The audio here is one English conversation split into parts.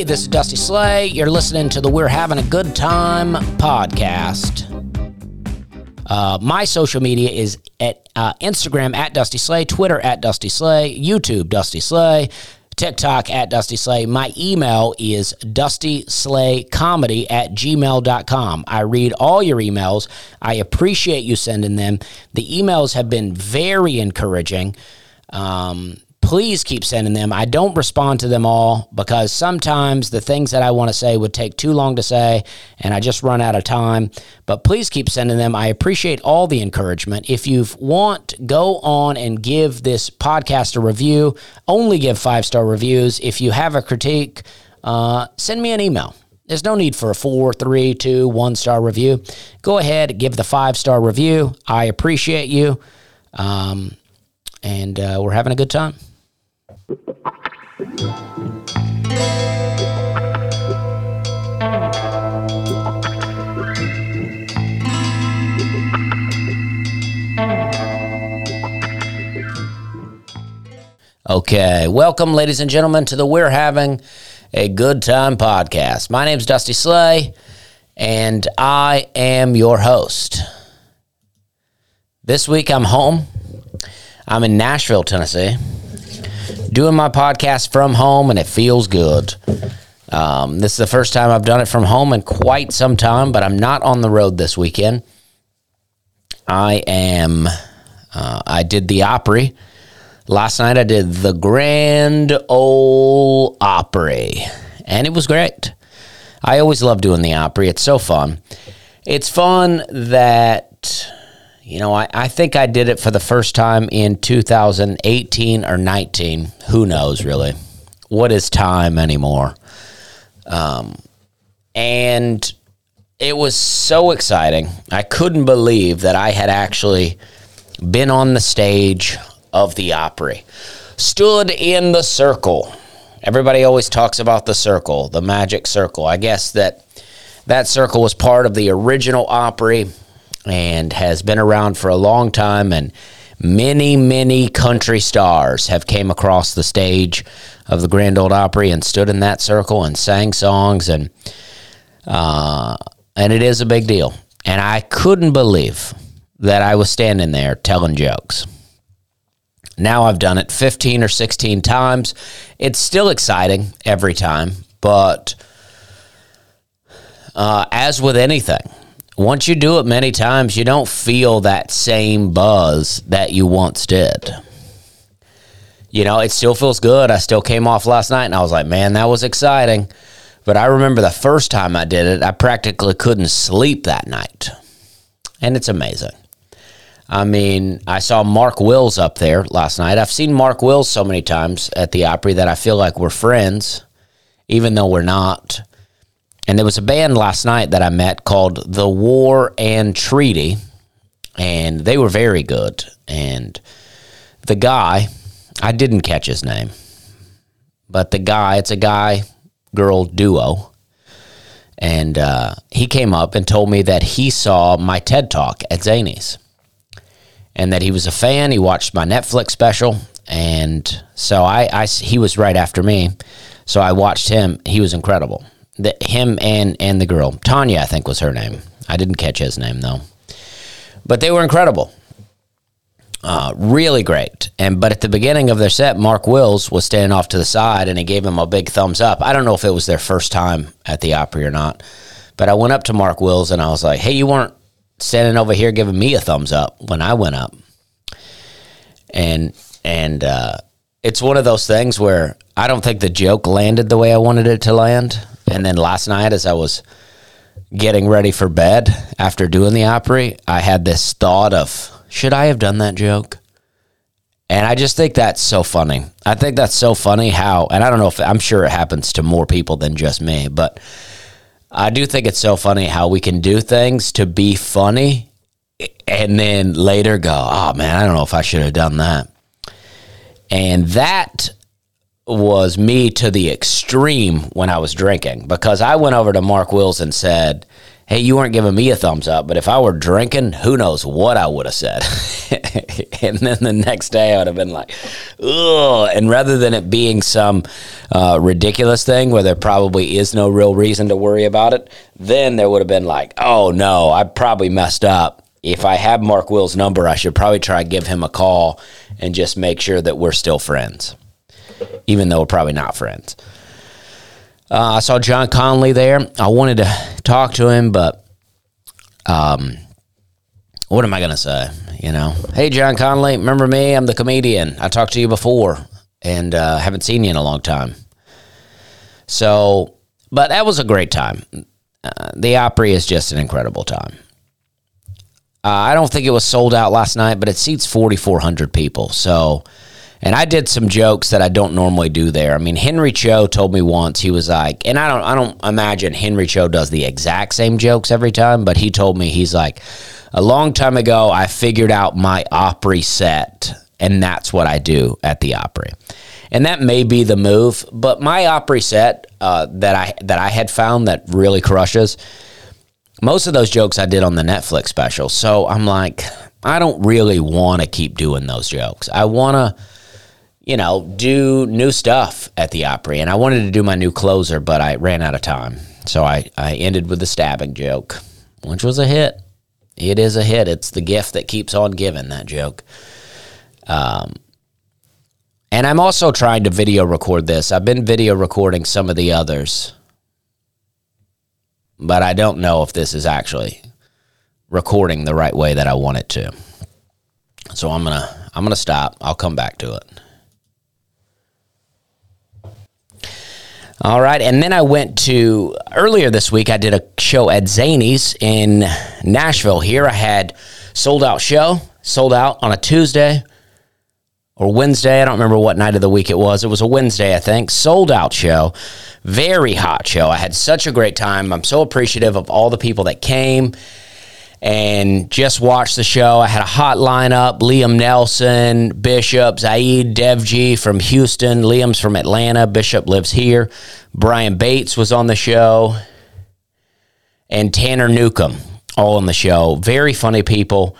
Hey, this is Dusty Slay. You're listening to the We're Having a Good Time podcast. Uh, my social media is at uh, Instagram at Dusty Slay, Twitter at Dusty Slay, YouTube Dusty Slay, TikTok at Dusty Slay. My email is dustyslaycomedy at gmail.com. I read all your emails. I appreciate you sending them. The emails have been very encouraging. Um, please keep sending them. I don't respond to them all because sometimes the things that I want to say would take too long to say and I just run out of time. But please keep sending them. I appreciate all the encouragement. If you want, go on and give this podcast a review. Only give five star reviews. If you have a critique, uh, send me an email. There's no need for a four, three, two, one star review. Go ahead, give the five star review. I appreciate you. Um, and uh, we're having a good time. Okay, welcome, ladies and gentlemen, to the We're Having a Good Time podcast. My name is Dusty Slay, and I am your host. This week I'm home. I'm in Nashville, Tennessee doing my podcast from home, and it feels good. Um, this is the first time I've done it from home in quite some time, but I'm not on the road this weekend. I am. Uh, I did the Opry last night. I did the Grand Ole Opry, and it was great. I always love doing the Opry. It's so fun. It's fun that you know, I, I think I did it for the first time in 2018 or 19. Who knows, really? What is time anymore? Um, and it was so exciting. I couldn't believe that I had actually been on the stage of the Opry, stood in the circle. Everybody always talks about the circle, the magic circle. I guess that that circle was part of the original Opry and has been around for a long time and many many country stars have came across the stage of the Grand Ole Opry and stood in that circle and sang songs and uh, and it is a big deal and I couldn't believe that I was standing there telling jokes. Now I've done it 15 or 16 times. It's still exciting every time, but uh, as with anything, once you do it many times, you don't feel that same buzz that you once did. You know, it still feels good. I still came off last night and I was like, man, that was exciting. But I remember the first time I did it, I practically couldn't sleep that night. And it's amazing. I mean, I saw Mark Wills up there last night. I've seen Mark Wills so many times at the Opry that I feel like we're friends, even though we're not. And there was a band last night that I met called The War and Treaty, and they were very good. And the guy, I didn't catch his name, but the guy, it's a guy girl duo. And uh, he came up and told me that he saw my TED Talk at Zanies and that he was a fan. He watched my Netflix special. And so I, I he was right after me. So I watched him. He was incredible the, him and and the girl Tanya, I think was her name. I didn't catch his name though, but they were incredible. Uh, really great. And but at the beginning of their set, Mark Wills was standing off to the side, and he gave him a big thumbs up. I don't know if it was their first time at the Opry or not, but I went up to Mark Wills and I was like, "Hey, you weren't standing over here giving me a thumbs up when I went up." And and uh, it's one of those things where I don't think the joke landed the way I wanted it to land. And then last night, as I was getting ready for bed after doing the Opry, I had this thought of, should I have done that joke? And I just think that's so funny. I think that's so funny how, and I don't know if I'm sure it happens to more people than just me, but I do think it's so funny how we can do things to be funny and then later go, oh man, I don't know if I should have done that. And that was me to the extreme when I was drinking because I went over to Mark Wills and said, hey, you weren't giving me a thumbs up, but if I were drinking, who knows what I would have said. and then the next day I would have been like, ugh. And rather than it being some uh, ridiculous thing where there probably is no real reason to worry about it, then there would have been like, oh no, I probably messed up. If I have Mark Will's number, I should probably try to give him a call and just make sure that we're still friends, even though we're probably not friends. Uh, I saw John Conlee there. I wanted to talk to him, but um, what am I going to say? You know, hey, John Conlee, remember me? I'm the comedian. I talked to you before and uh, haven't seen you in a long time. So, but that was a great time. Uh, the Opry is just an incredible time. Uh, I don't think it was sold out last night, but it seats 4,400 people. So, and I did some jokes that I don't normally do there. I mean, Henry Cho told me once he was like, and I don't, I don't imagine Henry Cho does the exact same jokes every time, but he told me he's like, a long time ago, I figured out my Opry set, and that's what I do at the Opry. And that may be the move, but my Opry set uh, that I that I had found that really crushes. Most of those jokes I did on the Netflix special, so I'm like, I don't really want to keep doing those jokes. I want to you know, do new stuff at the Opry. And I wanted to do my new closer, but I ran out of time. So I, I ended with the stabbing joke, which was a hit. It is a hit. It's the gift that keeps on giving, that joke. Um, and I'm also trying to video record this. I've been video recording some of the others, but I don't know if this is actually recording the right way that I want it to. So I'm going to I'm going to stop. I'll come back to it. All right. And then I went to earlier this week, I did a show at Zanies in Nashville. Here I had sold out show, sold out on a Tuesday or Wednesday. I don't remember what night of the week it was. It was a Wednesday, I think. Sold out show. Very hot show. I had such a great time. I'm so appreciative of all the people that came and just watched the show. I had a hot lineup Liam Nelson, Bishop, Zaid Devji from Houston, Liam's from Atlanta, Bishop lives here. Brian Bates was on the show, and Tanner Newcomb, all on the show. Very funny people.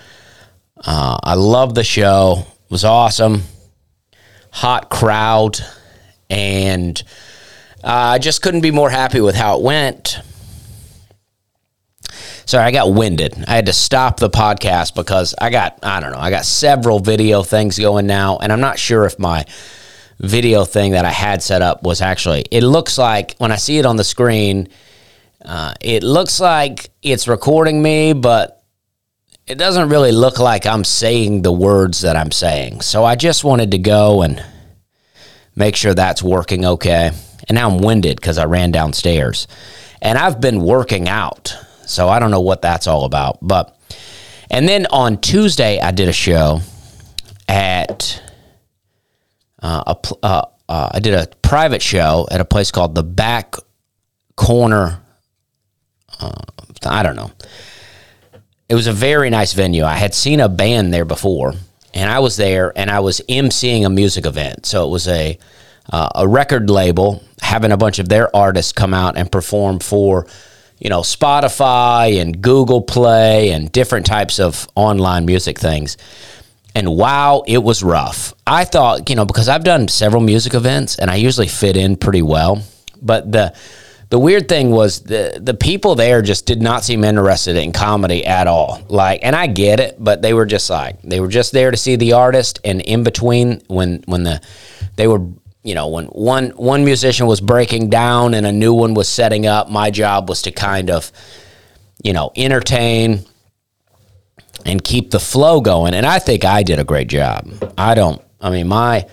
Uh, I love the show. It was awesome. Hot crowd. And uh, I just couldn't be more happy with how it went. Sorry, I got winded. I had to stop the podcast because I got, I don't know, I got several video things going now, and I'm not sure if my video thing that I had set up was actually, it looks like when I see it on the screen, uh, it looks like it's recording me, but it doesn't really look like I'm saying the words that I'm saying. So I just wanted to go and make sure that's working okay. And now I'm winded because I ran downstairs. And I've been working out. So I don't know what that's all about. But and then on Tuesday I did a show at uh, a uh, uh, I did a private show at a place called the Back Corner. Uh, I don't know. It was a very nice venue. I had seen a band there before, and I was there, and I was emceeing a music event. So it was a uh, a record label having a bunch of their artists come out and perform for you know, Spotify and Google Play and different types of online music things. And wow, it was rough. I thought, you know, because I've done several music events and I usually fit in pretty well. But the the weird thing was the the people there just did not seem interested in comedy at all. Like, and I get it, but they were just like they were just there to see the artist, and in between when when the they were you know, when one one musician was breaking down and a new one was setting up, my job was to kind of, you know, entertain and keep the flow going. And I think I did a great job. I don't I mean my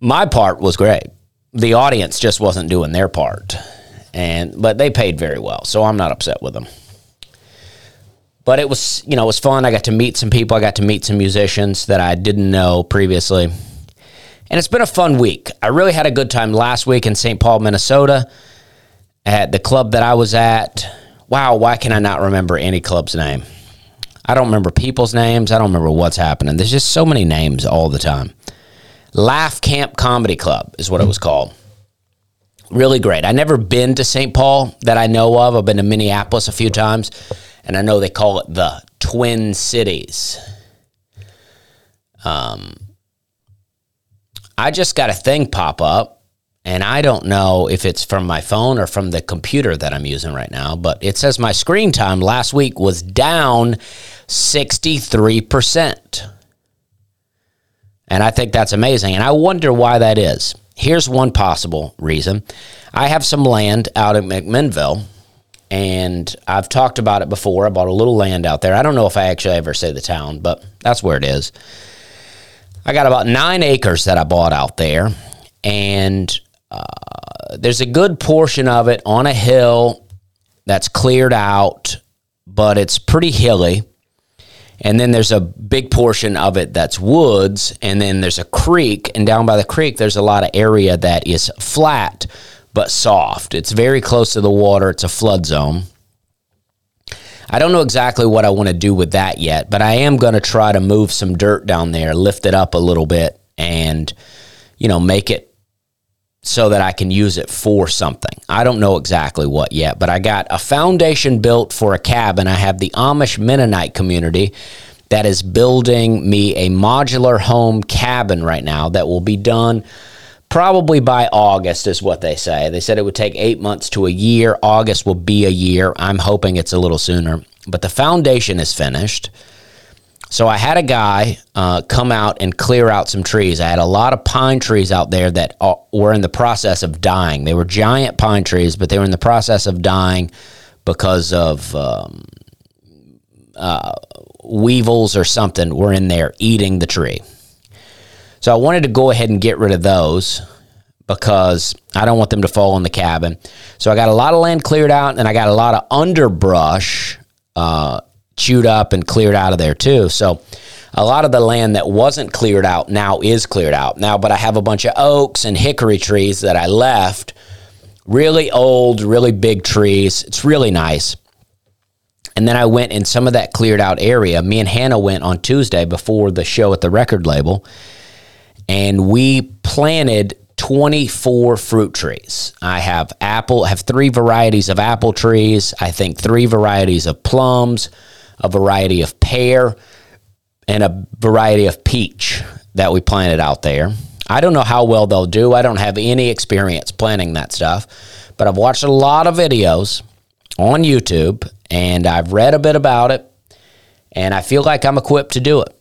my part was great. The audience just wasn't doing their part. And but they paid very well, so I'm not upset with them. But it was, you know, it was fun. I got to meet some people. I got to meet some musicians that I didn't know previously and it's been a fun week. I really had a good time last week in St. Paul, Minnesota, at the club that I was at. Wow, why can I not remember any club's name? I don't remember people's names. I don't remember what's happening. There's just so many names all the time. Laugh Camp Comedy Club is what it was called. Really great. I never been to St. Paul that I know of. I've been to Minneapolis a few times, and I know they call it the Twin Cities. Um, I just got a thing pop up, and I don't know if it's from my phone or from the computer that I'm using right now, but it says my screen time last week was down 63%. And I think that's amazing. And I wonder why that is. Here's one possible reason. I have some land out at McMinnville, and I've talked about it before. I bought a little land out there. I don't know if I actually ever say the town, but that's where it is. I got about nine acres that I bought out there, and uh, there's a good portion of it on a hill that's cleared out, but it's pretty hilly. And then there's a big portion of it that's woods, and then there's a creek, and down by the creek, there's a lot of area that is flat but soft. It's very close to the water, it's a flood zone. I don't know exactly what I want to do with that yet, but I am going to try to move some dirt down there, lift it up a little bit, and, you know, make it so that I can use it for something. I don't know exactly what yet, but I got a foundation built for a cabin. I have the Amish Mennonite community that is building me a modular home cabin right now that will be done probably by August, is what they say. They said it would take eight months to a year. August will be a year. I'm hoping it's a little sooner, but the foundation is finished. So I had a guy uh, come out and clear out some trees. I had a lot of pine trees out there that uh, were in the process of dying. They were giant pine trees, but they were in the process of dying because of um, uh, weevils or something were in there eating the tree. So I wanted to go ahead and get rid of those because I don't want them to fall in the cabin. So I got a lot of land cleared out, and I got a lot of underbrush uh, chewed up and cleared out of there too. So a lot of the land that wasn't cleared out now is cleared out now, but I have a bunch of oaks and hickory trees that I left. Really old, really big trees. It's really nice. And then I went in some of that cleared out area. Me and Hannah went on Tuesday before the show at the record label, and we planted 24 fruit trees. I have apple, have three varieties of apple trees, I think three varieties of plums, a variety of pear, and a variety of peach that we planted out there. I don't know how well they'll do. I don't have any experience planting that stuff, but I've watched a lot of videos on YouTube and I've read a bit about it and I feel like I'm equipped to do it.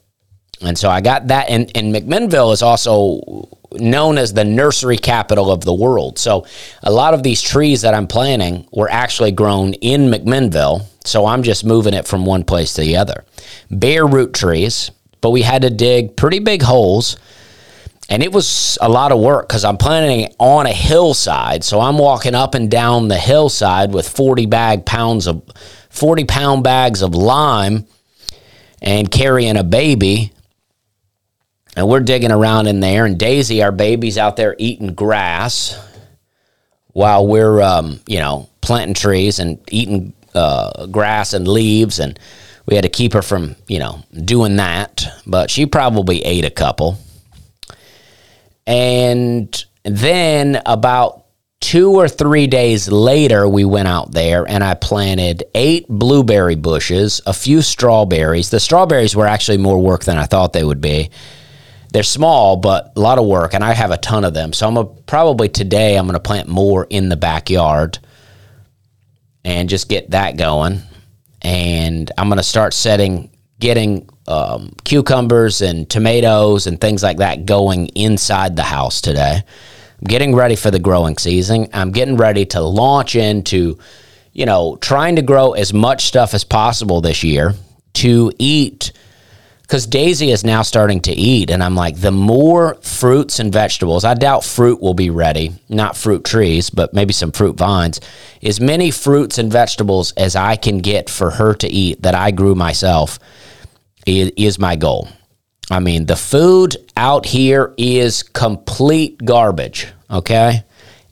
And so I got that. And, and McMinnville is also known as the nursery capital of the world. So a lot of these trees that I'm planting were actually grown in McMinnville. So I'm just moving it from one place to the other. Bare root trees, but we had to dig pretty big holes. And it was a lot of work because I'm planting on a hillside. So I'm walking up and down the hillside with 40 bag pounds of 40 pound bags of lime and carrying a baby and we're digging around in there, and Daisy, our baby's out there eating grass while we're, um, you know, planting trees and eating uh, grass and leaves. And we had to keep her from, you know, doing that. But she probably ate a couple. And then about two or three days later, we went out there and I planted eight blueberry bushes, a few strawberries. The strawberries were actually more work than I thought they would be they're small, but a lot of work, and I have a ton of them. So I'm probably today I'm going to plant more in the backyard and just get that going. And I'm going to start setting, getting um, cucumbers and tomatoes and things like that going inside the house today. I'm getting ready for the growing season. I'm getting ready to launch into, you know, trying to grow as much stuff as possible this year to eat because Daisy is now starting to eat. And I'm like, the more fruits and vegetables, I doubt fruit will be ready, not fruit trees, but maybe some fruit vines, as many fruits and vegetables as I can get for her to eat that I grew myself is my goal. I mean, the food out here is complete garbage, okay?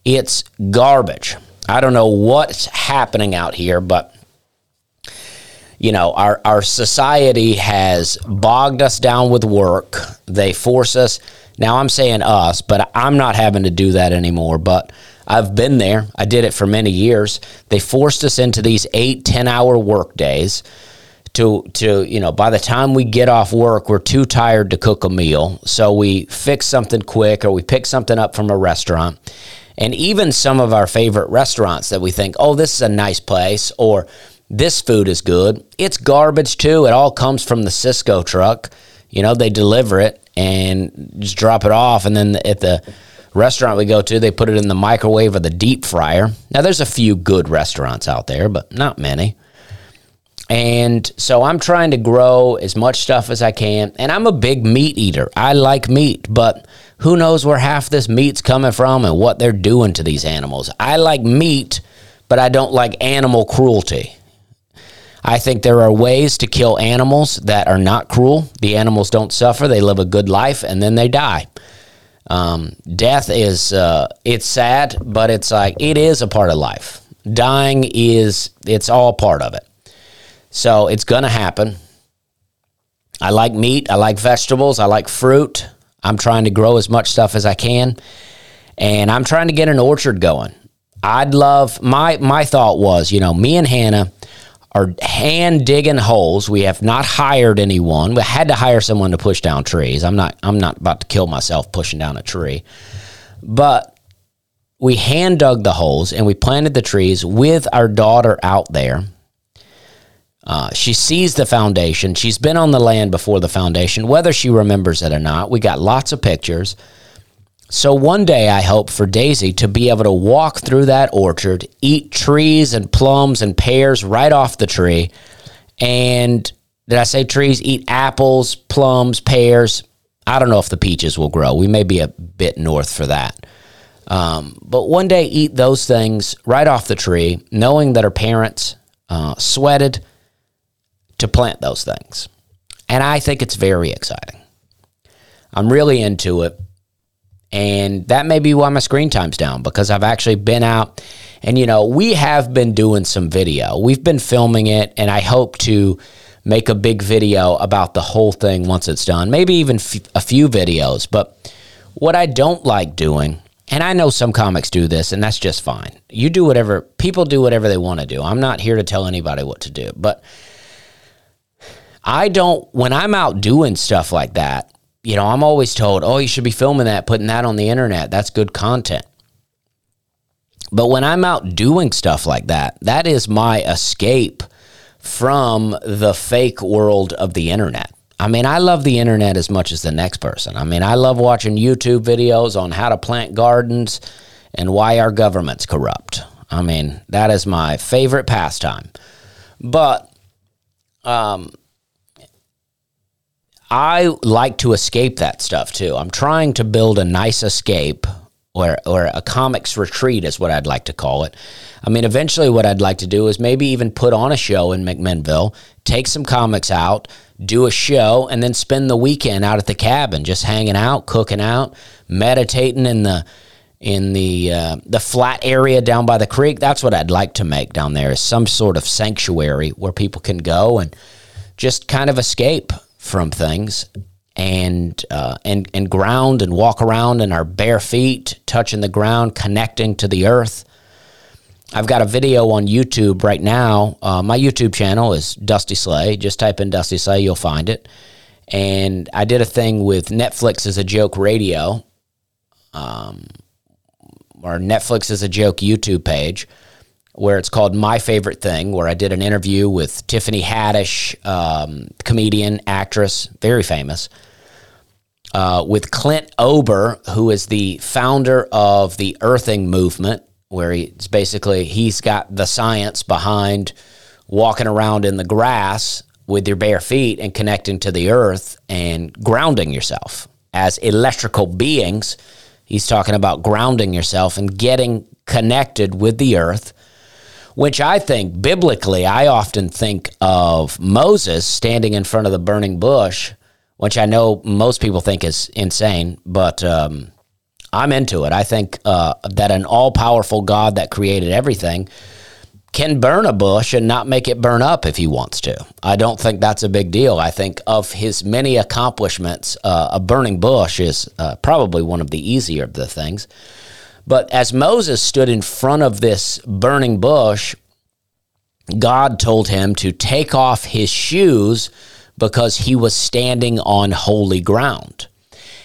It's garbage. I don't know what's happening out here, but you know, our, our society has bogged us down with work. They force us Now I'm saying us, but I'm not having to do that anymore. But I've been there. I did it for many years. They forced us into these eight, 10 hour work days to to you know by the time we get off work we're too tired to cook a meal so we fix something quick or we pick something up from a restaurant and even some of our favorite restaurants that we think oh this is a nice place or this food is good it's garbage too it all comes from the Sysco truck you know they deliver it and just drop it off and then at the restaurant we go to they put it in the microwave or the deep fryer now there's a few good restaurants out there but not many and so I'm trying to grow as much stuff as I can. And I'm a big meat eater. I like meat, but who knows where half this meat's coming from and what they're doing to these animals. I like meat, but I don't like animal cruelty. I think there are ways to kill animals that are not cruel. The animals don't suffer, they live a good life, and then they die. Um, death is, uh, it's sad, but it's like, it is a part of life. Dying is, it's all part of it. So it's going to happen. I like meat. I like vegetables. I like fruit. I'm trying to grow as much stuff as I can. And I'm trying to get an orchard going. I'd love my my thought was, you know, me and Hannah are hand digging holes. We have not hired anyone. We had to hire someone to push down trees. I'm not I'm not about to kill myself pushing down a tree. But we hand dug the holes and we planted the trees with our daughter out there uh, she sees the foundation. She's been on the land before the foundation, whether she remembers it or not. We got lots of pictures. So one day I hope for Daisy to be able to walk through that orchard, eat trees and plums and pears right off the tree. And did I say trees? Eat apples, plums, pears. I don't know if the peaches will grow. We may be a bit north for that. Um, but one day eat those things right off the tree, knowing that her parents uh, sweated to plant those things. And I think it's very exciting. I'm really into it. And that may be why my screen time's down because I've actually been out and, you know, we have been doing some video. We've been filming it, and I hope to make a big video about the whole thing once it's done, maybe even f- a few videos. But what I don't like doing, and I know some comics do this, and that's just fine. You do whatever, people do whatever they want to do. I'm not here to tell anybody what to do. But I don't, when I'm out doing stuff like that, you know, I'm always told, oh, you should be filming that, putting that on the internet. That's good content. But when I'm out doing stuff like that, that is my escape from the fake world of the internet. I mean, I love the internet as much as the next person. I mean, I love watching YouTube videos on how to plant gardens and why our government's corrupt. I mean, that is my favorite pastime. But um, I like to escape that stuff too. I'm trying to build a nice escape or or a comics retreat is what I'd like to call it. I mean, eventually, what I'd like to do is maybe even put on a show in McMinnville, take some comics out, do a show, and then spend the weekend out at the cabin, just hanging out, cooking out, meditating in the in the uh, the flat area down by the creek. That's what I'd like to make down there is some sort of sanctuary where people can go and just kind of escape from things and uh, and and ground and walk around in our bare feet, touching the ground, connecting to the earth. I've got a video on YouTube right now. Uh, my YouTube channel is Dusty Slay. Just type in Dusty Slay, you'll find it. And I did a thing with Netflix as a joke radio, um, or Netflix as a joke YouTube page where it's called My Favorite Thing, where I did an interview with Tiffany Haddish, um, comedian, actress, very famous, uh, with Clint Ober, who is the founder of the Earthing movement, where he's basically he's got the science behind walking around in the grass with your bare feet and connecting to the earth and grounding yourself as electrical beings. He's talking about grounding yourself and getting connected with the earth which I think biblically, I often think of Moses standing in front of the burning bush, which I know most people think is insane, but um, I'm into it. I think uh, that an all powerful God that created everything can burn a bush and not make it burn up if he wants to. I don't think that's a big deal. I think of his many accomplishments, uh, a burning bush is uh, probably one of the easier of the things. But as Moses stood in front of this burning bush, God told him to take off his shoes because he was standing on holy ground.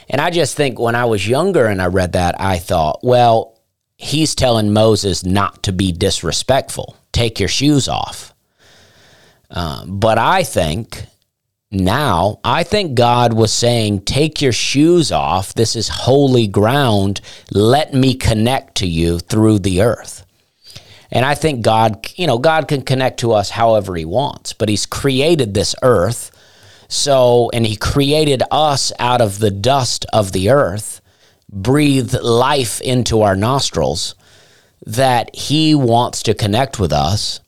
And I just think when I was younger and I read that, I thought, well, he's telling Moses not to be disrespectful. Take your shoes off. Um, but I think now, I think God was saying, Take your shoes off. This is holy ground. Let me connect to you through the earth. And I think God, you know, God can connect to us however He wants, but He's created this earth. So, and He created us out of the dust of the earth, breathed life into our nostrils, that He wants to connect with us.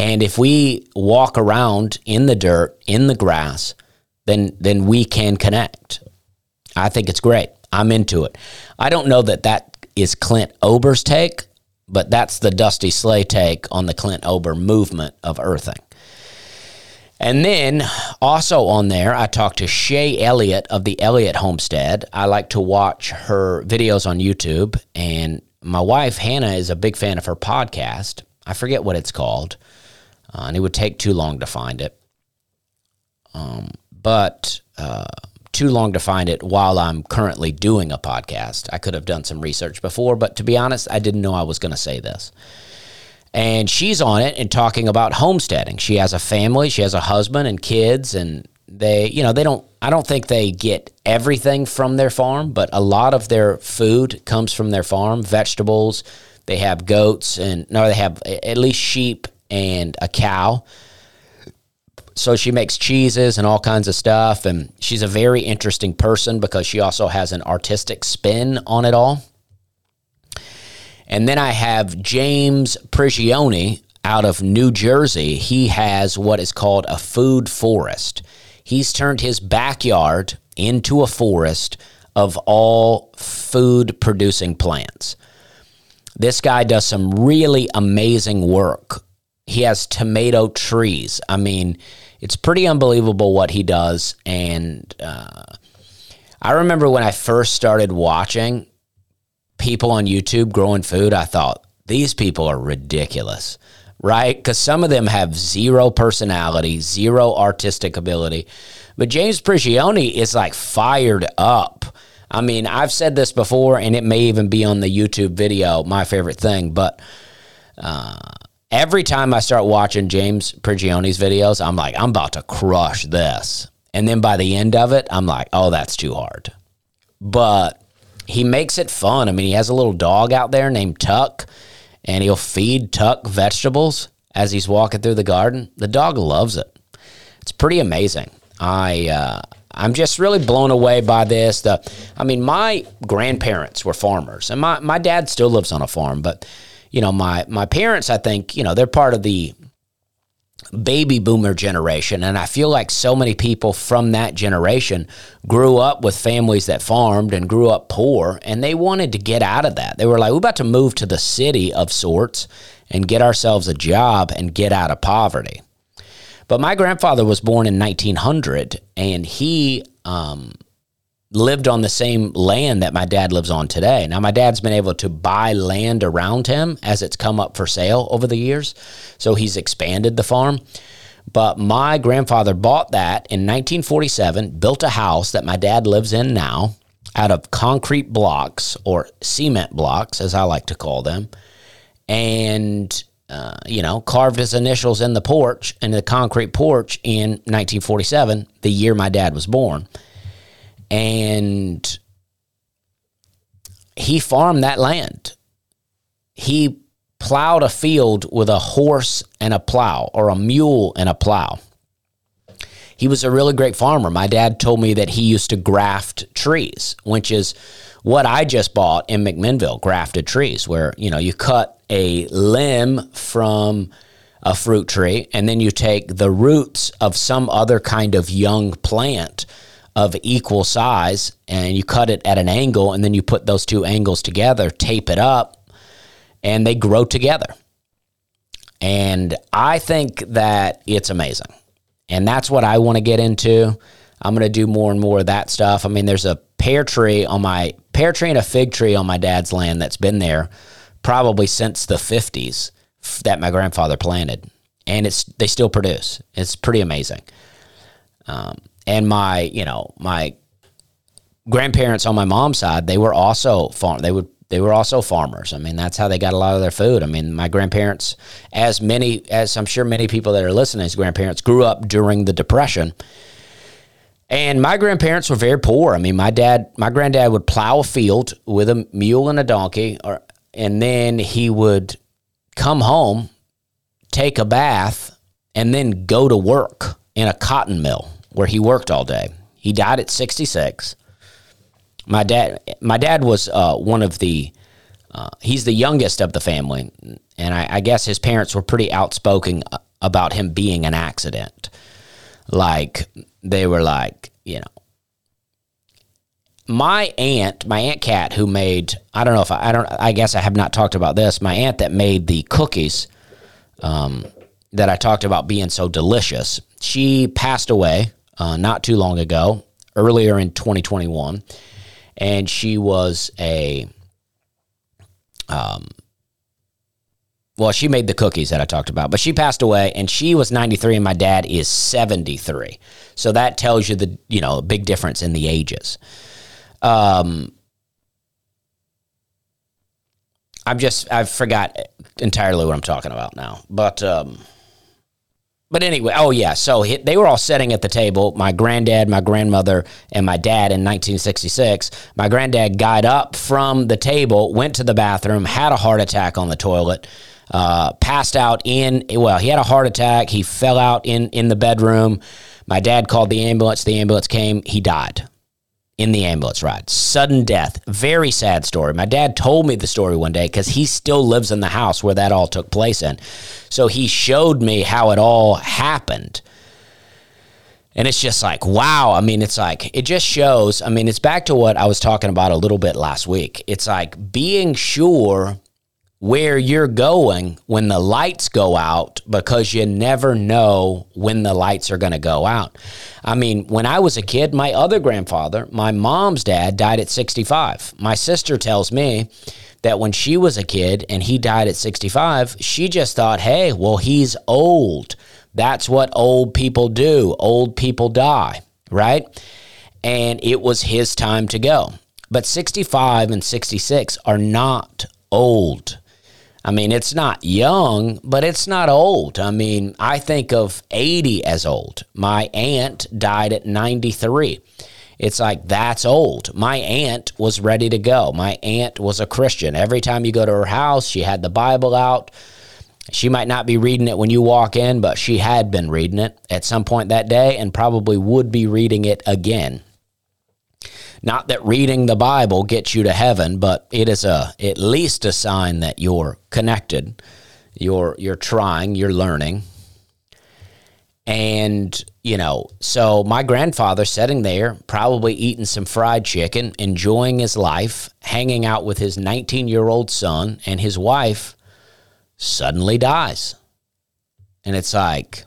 And if we walk around in the dirt, in the grass, then then we can connect. I think it's great. I'm into it. I don't know that that is Clint Ober's take but that's the Dusty Slay take on the Clint Ober movement of earthing. And then also on there, I talked to Shaye Elliott of the Elliott Homestead. I like to watch her videos on YouTube, and my wife Hannah is a big fan of her podcast. I forget what it's called, uh, and it would take too long to find it. Um, but uh, too long to find it while I'm currently doing a podcast. I could have done some research before, but to be honest, I didn't know I was going to say this. And she's on it and talking about homesteading. She has a family, she has a husband and kids, and they, you know, they don't, I don't think they get everything from their farm, but a lot of their food comes from their farm vegetables. They have goats and, no, they have at least sheep and a cow so she makes cheeses and all kinds of stuff. And she's a very interesting person because she also has an artistic spin on it all. And then I have James Prigioni out of New Jersey. He has what is called a food forest. He's turned his backyard into a forest of all food producing plants. This guy does some really amazing work. He has tomato trees. I mean, it's pretty unbelievable what he does. And uh, I remember when I first started watching people on YouTube growing food, I thought, these people are ridiculous, right? Because some of them have zero personality, zero artistic ability. But James Prigioni is like fired up. I mean, I've said this before, and it may even be on the YouTube video, my favorite thing, but. Uh, every time I start watching James Prigioni's videos, I'm like, I'm about to crush this. And then by the end of it, I'm like, oh, that's too hard. But he makes it fun. I mean, he has a little dog out there named Tuck, and he'll feed Tuck vegetables as he's walking through the garden. The dog loves it. It's pretty amazing. I uh, I'm just really blown away by this. The I mean, my grandparents were farmers, and my my dad still lives on a farm, but you know, my my parents, I think, you know, they're part of the baby boomer generation and I feel like so many people from that generation grew up with families that farmed and grew up poor and they wanted to get out of that. They were like, we're about to move to the city of sorts and get ourselves a job and get out of poverty. But my grandfather was born in 1900 and he um, lived on the same land that my dad lives on today. Now, my dad's been able to buy land around him as it's come up for sale over the years. So he's expanded the farm. But my grandfather bought that in 1947, built a house that my dad lives in now out of concrete blocks or cement blocks, as I like to call them. And uh, you know, carved his initials in the porch, in the concrete porch in 1947, the year my dad was born and he farmed that land. He plowed a field with a horse and a plow, or a mule and a plow. He was a really great farmer. My dad told me that he used to graft trees, which is what I just bought in McMinnville, grafted trees, where you know you cut a limb from a fruit tree and then you take the roots of some other kind of young plant of equal size and you cut it at an angle and then you put those two angles together, tape it up, and they grow together. And I think that it's amazing. And that's what I want to get into. I'm going to do more and more of that stuff. I mean, there's a pear tree on my pear tree and a fig tree on my dad's land that's been there probably since the 50s that my grandfather planted. And it's they still produce. It's pretty amazing. Um, and my, you know, my grandparents on my mom's side, they were also farm. They would they were also farmers. I mean, that's how they got a lot of their food. I mean, my grandparents, as many as I'm sure many people that are listening, as grandparents grew up during the Depression. And my grandparents were very poor. I mean, my dad, my granddad would plow a field with a mule and a donkey, or and then he would come home, take a bath, and then go to work in a cotton mill where he worked all day. He died at 66 my dad my dad was uh, one of the uh, he's the youngest of the family and I, I, guess his parents were pretty outspoken uh, about him being an accident. Like they were like you know my aunt my aunt cat who made i don't know if I, I don't i guess i have not talked about this my aunt that made the cookies um, that i talked about being so delicious she passed away uh, not too long ago earlier in 2021 and she was a um well, she made the cookies that I talked about, but she passed away and she was 93 and my dad is 73. So that tells you the, you know, big difference in the ages. Um, I'm just, I've forgot entirely what I'm talking about now, but, um, but anyway, oh yeah, so he, they were all sitting at the table. My granddad, my grandmother, and my dad in 1966. My granddad got up from the table, went to the bathroom, had a heart attack on the toilet, uh, passed out in. Well, he had a heart attack. He fell out in in the bedroom. My dad called the ambulance. The ambulance came. He died in the ambulance ride. Sudden death. Very sad story. My dad told me the story one day because he still lives in the house where that all took place in. So he showed me how it all happened. And it's just like, wow. I mean, it's like, it just shows. I mean, it's back to what I was talking about a little bit last week. It's like being sure where you're going when the lights go out because you never know when the lights are going to go out. I mean, when I was a kid, my other grandfather, my mom's dad, died at 65. My sister tells me that when she was a kid and he died at 65, she just thought, hey, well, he's old. That's what old people do. Old people die, right? And it was his time to go. But 65 and 66 are not old. I mean, it's not young, but it's not old. I mean, I think of 80 as old. My aunt died at 93. It's like, that's old. My aunt was ready to go. My aunt was a Christian. Every time you go to her house, she had the Bible out. She might not be reading it when you walk in, but she had been reading it at some point that day and probably would be reading it again. Not that reading the Bible gets you to heaven, but it is a at least a sign that you're connected. You're you're trying, you're learning. And, you know, so my grandfather sitting there, probably eating some fried chicken, enjoying his life, hanging out with his 19 year old son, and his wife suddenly dies. And it's like,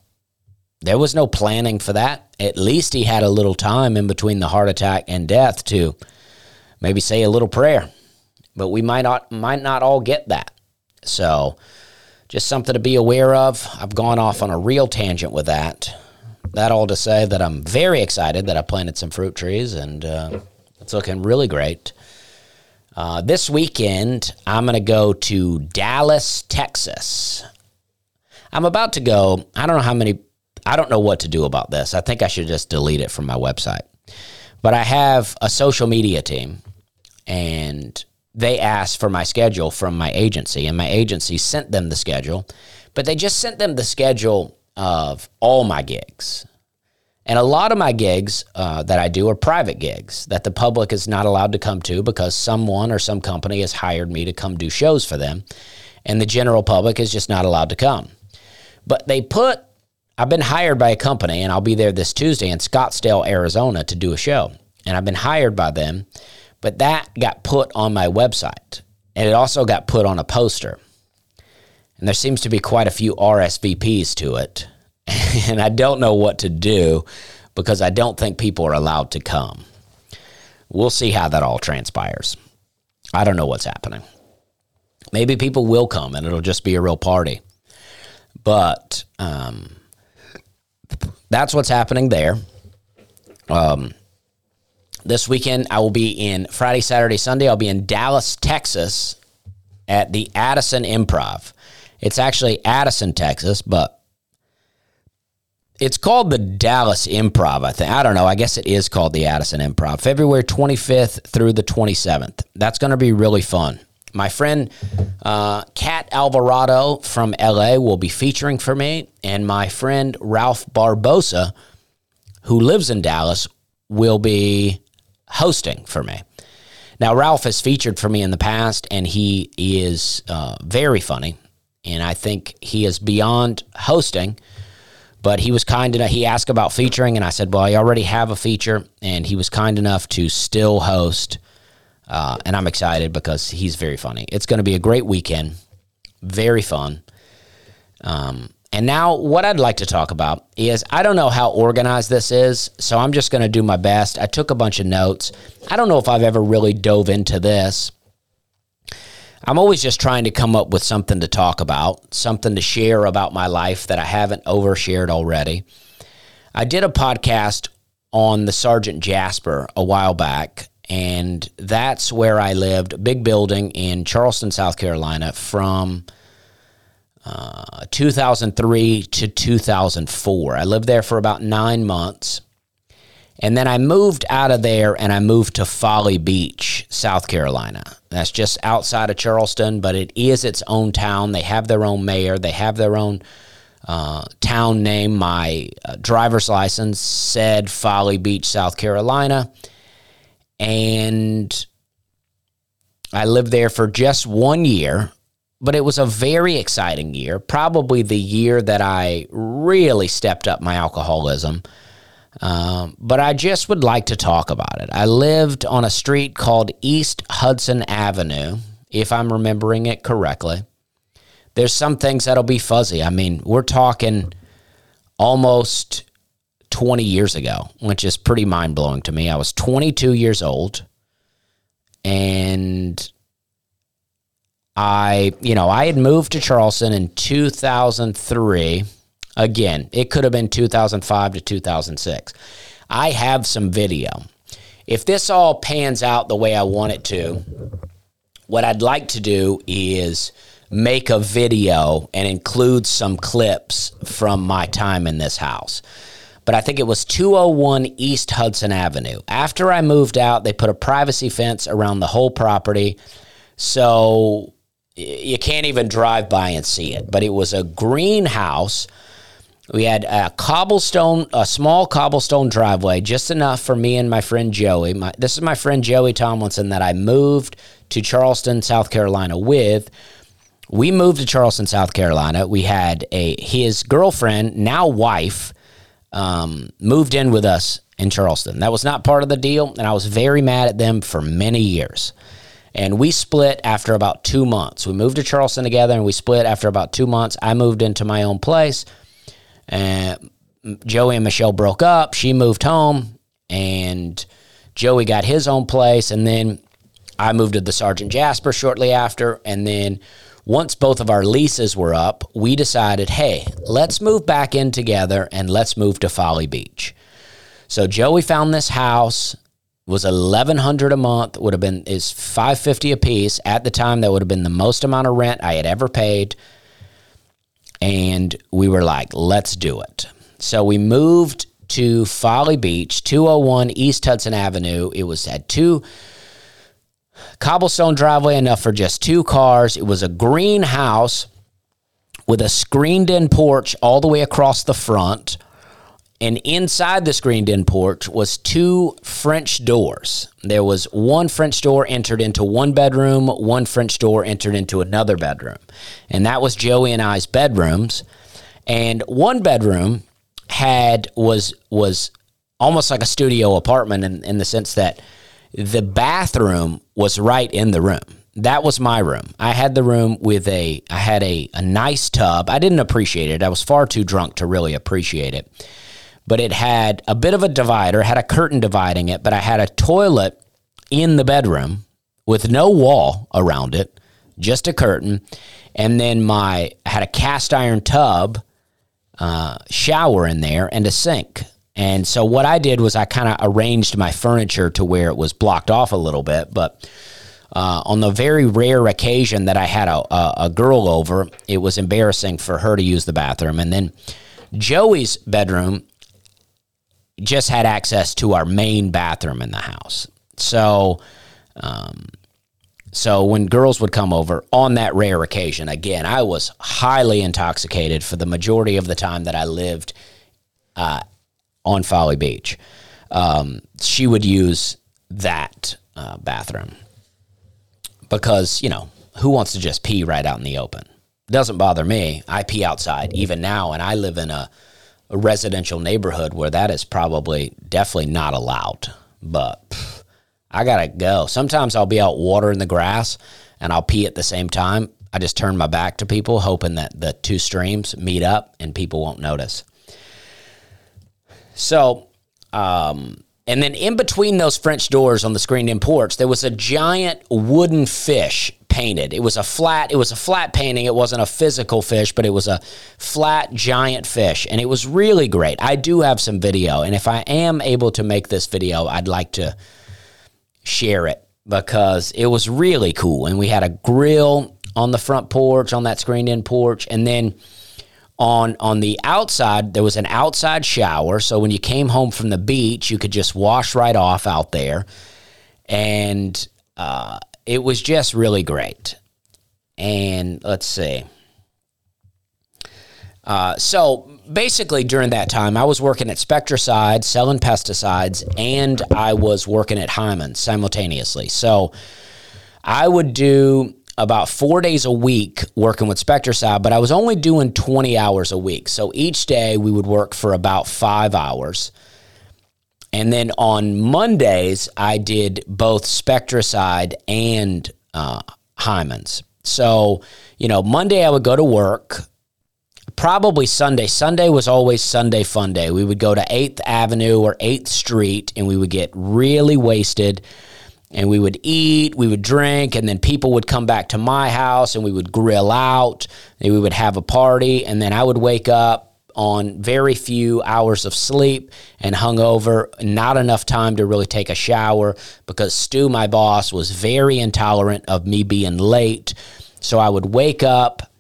there was no planning for that. At least he had a little time in between the heart attack and death to maybe say a little prayer. But we might not might not all get that. So just something to be aware of. I've gone off on a real tangent with that. That all to say that I'm very excited that I planted some fruit trees and uh, it's looking really great. Uh, this weekend, I'm going to go to Dallas, Texas. I'm about to go, I don't know how many I don't know what to do about this. I think I should just delete it from my website. But I have a social media team and they asked for my schedule from my agency and my agency sent them the schedule, but they just sent them the schedule of all my gigs. And a lot of my gigs uh, that I do are private gigs that the public is not allowed to come to because someone or some company has hired me to come do shows for them. And the general public is just not allowed to come. But they put I've been hired by a company and I'll be there this Tuesday in Scottsdale, Arizona to do a show. And I've been hired by them, but that got put on my website and it also got put on a poster. And there seems to be quite a few RSVPs to it. and I don't know what to do because I don't think people are allowed to come. We'll see how that all transpires. I don't know what's happening. Maybe people will come and it'll just be a real party. But um, that's what's happening there. Um, this weekend, I will be in Friday, Saturday, Sunday. I'll be in Dallas, Texas at the Addison Improv. It's actually Addison, Texas, but it's called the Dallas Improv, I think. I don't know. I guess it is called the Addison Improv. February 25th through the 27th. That's going to be really fun. My friend uh, Alvarado from LA will be featuring for me, and my friend Ralph Barbosa, who lives in Dallas, will be hosting for me. Now, Ralph has featured for me in the past, and he is uh, very funny, and I think he is beyond hosting. But he was kind enough. He asked about featuring, and I said, "Well, I already have a feature," and he was kind enough to still host uh, and I'm excited because he's very funny. It's going to be a great weekend, very fun. Um, and now, what I'd like to talk about is I don't know how organized this is, so I'm just going to do my best. I took a bunch of notes. I don't know if I've ever really dove into this. I'm always just trying to come up with something to talk about, something to share about my life that I haven't overshared already. I did a podcast on the Sergeant Jasper a while back and that's where I lived. Big building in Charleston, South Carolina, from uh, 2003 to 2004. I lived there for about nine months. And then I moved out of there and I moved to Folly Beach, South Carolina. That's just outside of Charleston, but it is its own town. They have their own mayor, they have their own uh, town name. My uh, driver's license said Folly Beach, South Carolina and I lived there for just one year, but it was a very exciting year. Probably the year that I really stepped up my alcoholism. Um, but I just would like to talk about it. I lived on a street called East Hudson Avenue, if I'm remembering it correctly. There's some things that'll be fuzzy. I mean, we're talking almost 20 years ago, which is pretty mind blowing to me. I was 22 years old and I, you know, I had moved to Charleston in 2003. Again, it could have been 2005 to 2006. I have some video. If this all pans out the way I want it to, what I'd like to do is make a video and include some clips from my time in this house but I think it was 201 East Hudson Avenue. After I moved out, they put a privacy fence around the whole property. So you can't even drive by and see it. But it was a greenhouse. We had a cobblestone, a small cobblestone driveway, just enough for me and my friend Joey. My, this is my friend Joey Tomlinson that I moved to Charleston, South Carolina with. We moved to Charleston, South Carolina. We had a his girlfriend, now wife, um, moved in with us in Charleston. That was not part of the deal, and I was very mad at them for many years. And we split after about two months. We moved to Charleston together, and we split after about two months. I moved into my own place, and Joey and Michelle broke up. She moved home, and Joey got his own place, and then I moved to the Sergeant Jasper shortly after, and then once both of our leases were up, we decided, hey, let's move back in together and let's move to Folly Beach. So Joey found this house was 1100 a month would have been is 550 a piece at the time that would have been the most amount of rent I had ever paid. And we were like let's do it. So we moved to Folly Beach 201 East Hudson Avenue. It was at two Cobblestone driveway enough for just two cars. It was a greenhouse with a screened in porch all the way across the front. And inside the screened in porch was two French doors. There was one French door entered into one bedroom, one French door entered into another bedroom. And that was Joey and I's bedrooms. And one bedroom had was was almost like a studio apartment in, in the sense that the bathroom was right in the room. that was my room. I had the room with a I had a, a nice tub. I didn't appreciate it. I was far too drunk to really appreciate it. But it had a bit of a divider, had a curtain dividing it, but I had a toilet in the bedroom with no wall around it, just a curtain. And then my I had a cast iron tub uh, shower in there and a sink. And so what I did was I kind of arranged my furniture to where it was blocked off a little bit, but uh, on the very rare occasion that I had a, a, a, girl over, it was embarrassing for her to use the bathroom. And then Joey's bedroom just had access to our main bathroom in the house. So, um, so when girls would come over on that rare occasion, again, I was highly intoxicated for the majority of the time that I lived uh, on Folly Beach. Um, she would use that uh, bathroom because, you know, who wants to just pee right out in the open? Doesn't bother me. I pee outside even now, and I live in a, a residential neighborhood where that is probably definitely not allowed. But pff, I gotta go. Sometimes I'll be out watering the grass and I'll pee at the same time. I just turn my back to people, hoping that the two streams meet up and people won't notice. So, um, and then in between those French doors on the screened in porch, there was a giant wooden fish painted. It was a flat, it was a flat painting. It wasn't a physical fish, but it was a flat giant fish. And it was really great. I do have some video. And if I am able to make this video, I'd like to share it because it was really cool. And we had a grill on the front porch, on that screened in porch. And then on on the outside there was an outside shower. So when you came home from the beach you could just wash right off out there. And uh, it was just really great. And let's see. Uh, so basically during that time i was working at spectracide selling pesticides and i was working at hyman simultaneously. So i would do about four days a week working with Spectracide, but I was only doing 20 hours a week. So each day we would work for about five hours. And then on Mondays, I did both Spectracide and uh, Hyman's. So, you know, Monday I would go to work, probably Sunday. Sunday was always Sunday fun day. We would go to 8th Avenue or 8th Street and we would get really wasted and we would eat, we would drink, and then people would come back to my house and we would grill out, and we would have a party, and then I would wake up on very few hours of sleep and hungover, not enough time to really take a shower because Stu, my boss, was very intolerant of me being late. So I would wake up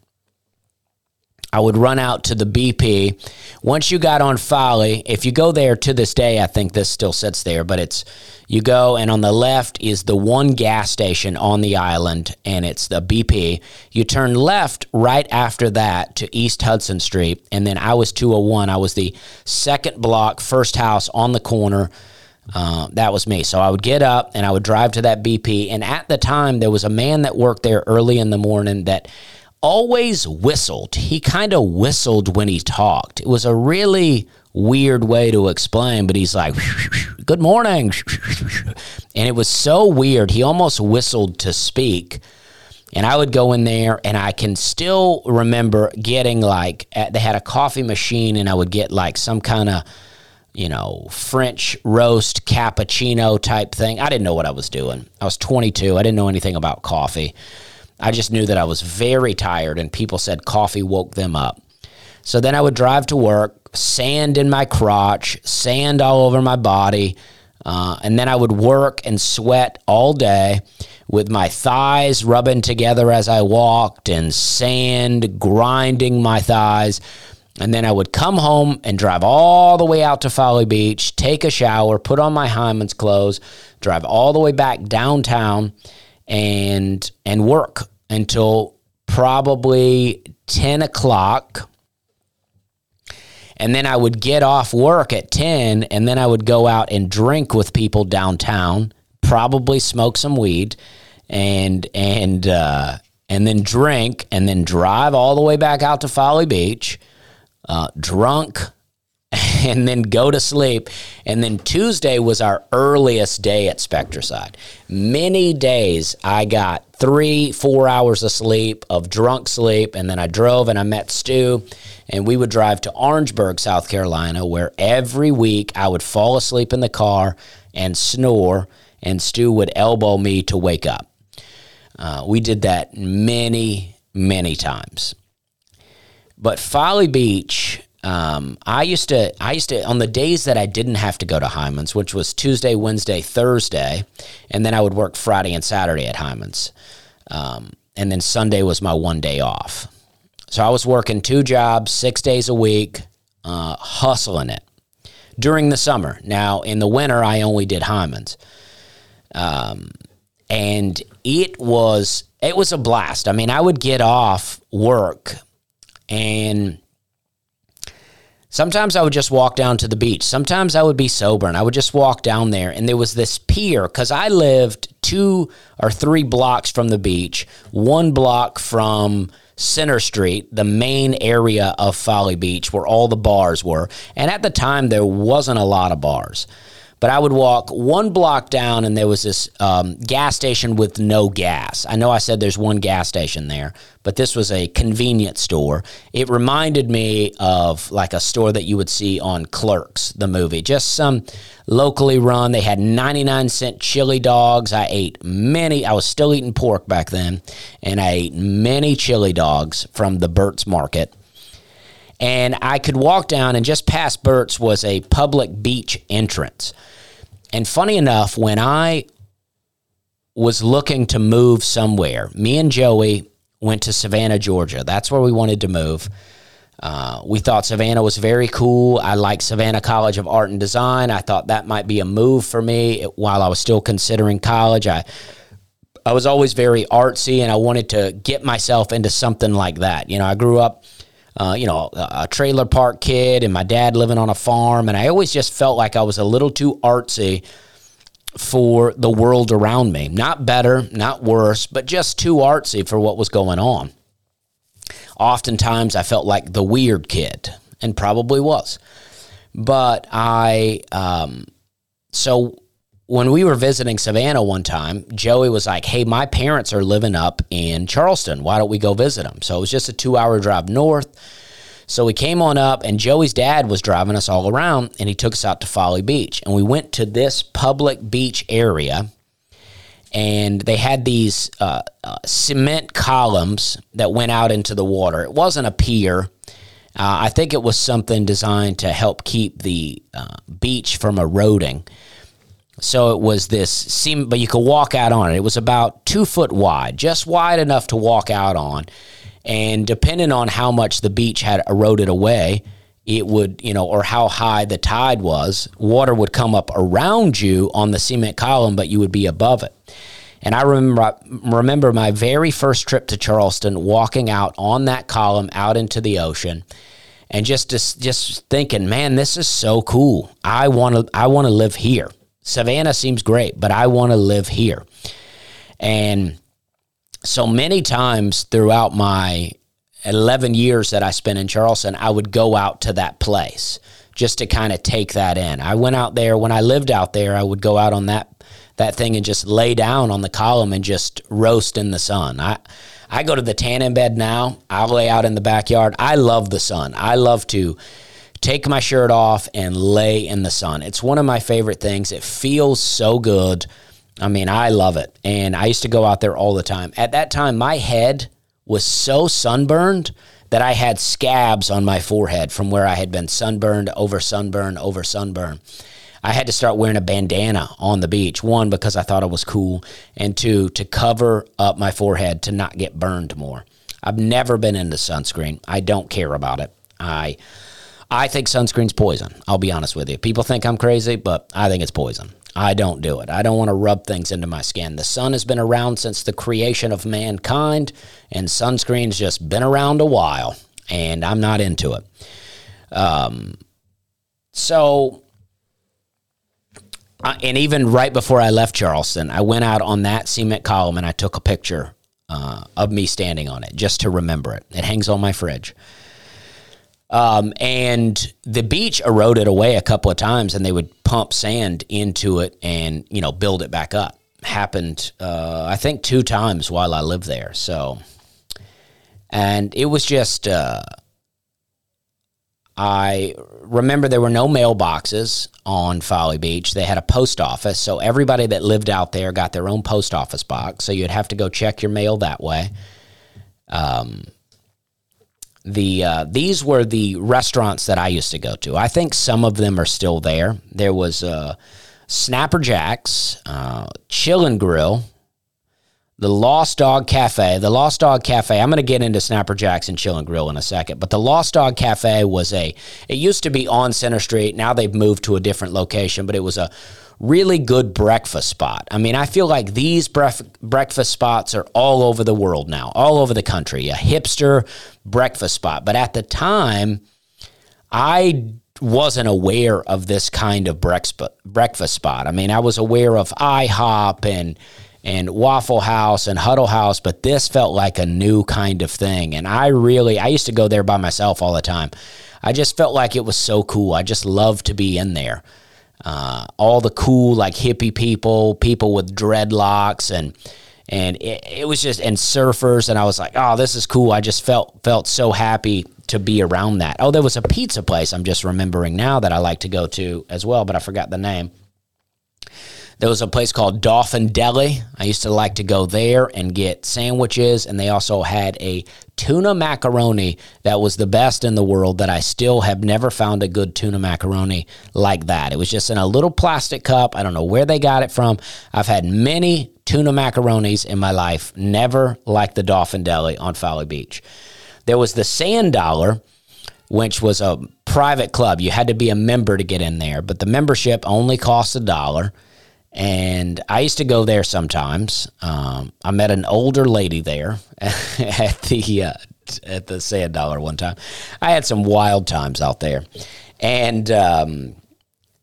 I would run out to the BP. Once you got on Folly, if you go there to this day, I think this still sits there, but it's you go and on the left is the one gas station on the island and it's the BP. You turn left right after that to East Hudson Street and then I was 201. I was the second block, first house on the corner. Uh, that was me. So I would get up and I would drive to that BP. And at the time, there was a man that worked there early in the morning that always whistled. He kind of whistled when he talked. It was a really weird way to explain, but he's like, Good morning. And it was so weird. He almost whistled to speak. And I would go in there, and I can still remember getting like, they had a coffee machine, and I would get like some kind of, you know, French roast cappuccino type thing. I didn't know what I was doing. I was 22. I didn't know anything about coffee. I just knew that I was very tired, and people said coffee woke them up. So then I would drive to work, sand in my crotch, sand all over my body, uh, and then I would work and sweat all day with my thighs rubbing together as I walked and sand grinding my thighs. And then I would come home and drive all the way out to Folly Beach, take a shower, put on my Hyman's clothes, drive all the way back downtown and and work until probably 10 o'clock. And then I would get off work at 10 and then I would go out and drink with people downtown, probably smoke some weed and and uh, and then drink and then drive all the way back out to Folly Beach, uh, drunk and then go to sleep. And then Tuesday was our earliest day at Spectracide. Many days I got three, four hours of sleep, of drunk sleep, and then I drove and I met Stu, and we would drive to Orangeburg, South Carolina, where every week I would fall asleep in the car and snore, and Stu would elbow me to wake up. Uh, we did that many, many times. But Folly Beach, um, I used to, I used to, on the days that I didn't have to go to Hyman's, which was Tuesday, Wednesday, Thursday, and then I would work Friday and Saturday at Hyman's. Um, and then Sunday was my one day off. So I was working two jobs, six days a week, uh, hustling it during the summer. Now, in the winter, I only did Hyman's. Um, and it was it was a blast. I mean, I would get off work and sometimes I would just walk down to the beach. Sometimes I would be sober and I would just walk down there and there was this pier cuz I lived 2 or 3 blocks from the beach, one block from Center Street, the main area of Folly Beach where all the bars were. And at the time there wasn't a lot of bars but I would walk one block down and there was this um, gas station with no gas. I know I said there's one gas station there, but this was a convenience store. It reminded me of like a store that you would see on Clerks, the movie, just some locally run. They had 99 cent chili dogs. I ate many, I was still eating pork back then, and I ate many chili dogs from the Bert's Market and I could walk down and just past Bert's was a public beach entrance. And funny enough, when I was looking to move somewhere, me and Joey went to Savannah, Georgia. That's where we wanted to move. Uh, we thought Savannah was very cool. I liked Savannah College of Art and Design. I thought that might be a move for me while I was still considering college. I I was always very artsy and I wanted to get myself into something like that. You know, I grew up uh, you know, a trailer park kid and my dad living on a farm. And I always just felt like I was a little too artsy for the world around me. Not better, not worse, but just too artsy for what was going on. Oftentimes I felt like the weird kid and probably was. But I, um, so when we were visiting Savannah one time, Joey was like, Hey, my parents are living up in Charleston. Why don't we go visit them? So it was just a two hour drive north. So we came on up, and Joey's dad was driving us all around, and he took us out to Folly Beach. And we went to this public beach area, and they had these uh, uh, cement columns that went out into the water. It wasn't a pier. Uh, I think it was something designed to help keep the uh, beach from eroding. So it was this seam, but you could walk out on it. It was about two foot wide, just wide enough to walk out on. And depending on how much the beach had eroded away, it would, you know, or how high the tide was, water would come up around you on the cement column, but you would be above it. And I remember remember my very first trip to Charleston, walking out on that column out into the ocean, and just just, just thinking, man, this is so cool. I want to I want to live here. Savannah seems great, but I want to live here. And so many times throughout my 11 years that I spent in Charleston, I would go out to that place just to kind of take that in. I went out there when I lived out there, I would go out on that that thing and just lay down on the column and just roast in the sun. I I go to the tanning bed now. I lay out in the backyard. I love the sun. I love to take my shirt off and lay in the sun. It's one of my favorite things. It feels so good. I mean, I love it. And I used to go out there all the time. At that time, my head was so sunburned that I had scabs on my forehead from where I had been sunburned over sunburn over sunburn. I had to start wearing a bandana on the beach. One, because I thought it was cool, and two, to cover up my forehead to not get burned more. I've never been into sunscreen. I don't care about it. I I think sunscreen's poison. I'll be honest with you. People think I'm crazy, but I think it's poison. I don't do it. I don't want to rub things into my skin. The sun has been around since the creation of mankind, and sunscreen's just been around a while, and I'm not into it. Um, so, uh, and even right before I left Charleston, I went out on that cement column and I took a picture uh, of me standing on it just to remember it. It hangs on my fridge. Um, and the beach eroded away a couple of times, and they would pump sand into it and you know build it back up. Happened, uh, I think, two times while I lived there. So, and it was just. Uh, I remember there were no mailboxes on Folly Beach. They had a post office, so everybody that lived out there got their own post office box. So you'd have to go check your mail that way. Um, the uh, these were the restaurants that I used to go to. I think some of them are still there. There was uh, Snapper Jacks, uh, Chill and Grill, the Lost Dog Cafe. The Lost Dog Cafe. I'm going to get into Snapper Jacks and Chill and Grill in a second, but the Lost Dog Cafe was a. It used to be on Center Street. Now they've moved to a different location, but it was a really good breakfast spot. I mean, I feel like these bref- breakfast spots are all over the world now, all over the country, a hipster breakfast spot. But at the time, I wasn't aware of this kind of breakfast spot. I mean, I was aware of IHOP and and Waffle House and Huddle House, but this felt like a new kind of thing. And I really, I used to go there by myself all the time. I just felt like it was so cool. I just loved to be in there uh, all the cool like hippie people, people with dreadlocks, and and it, it, was just and surfers, and I was like, oh, this is cool. I just felt felt so happy to be around that. Oh, there was a pizza place I'm just remembering now that I like to go to as well, but I forgot the name. There was a place called Dolphin Deli. I used to like to go there and get sandwiches, and they also had a tuna macaroni that was the best in the world that I still have never found a good tuna macaroni like that. It was just in a little plastic cup. I don't know where they got it from. I've had many tuna macaronis in my life, never like the Dolphin Deli on Folly Beach. There was the Sand Dollar which was a private club. You had to be a member to get in there, but the membership only cost a dollar. And I used to go there sometimes. Um, I met an older lady there at the uh, at the Sand Dollar one time. I had some wild times out there, and um,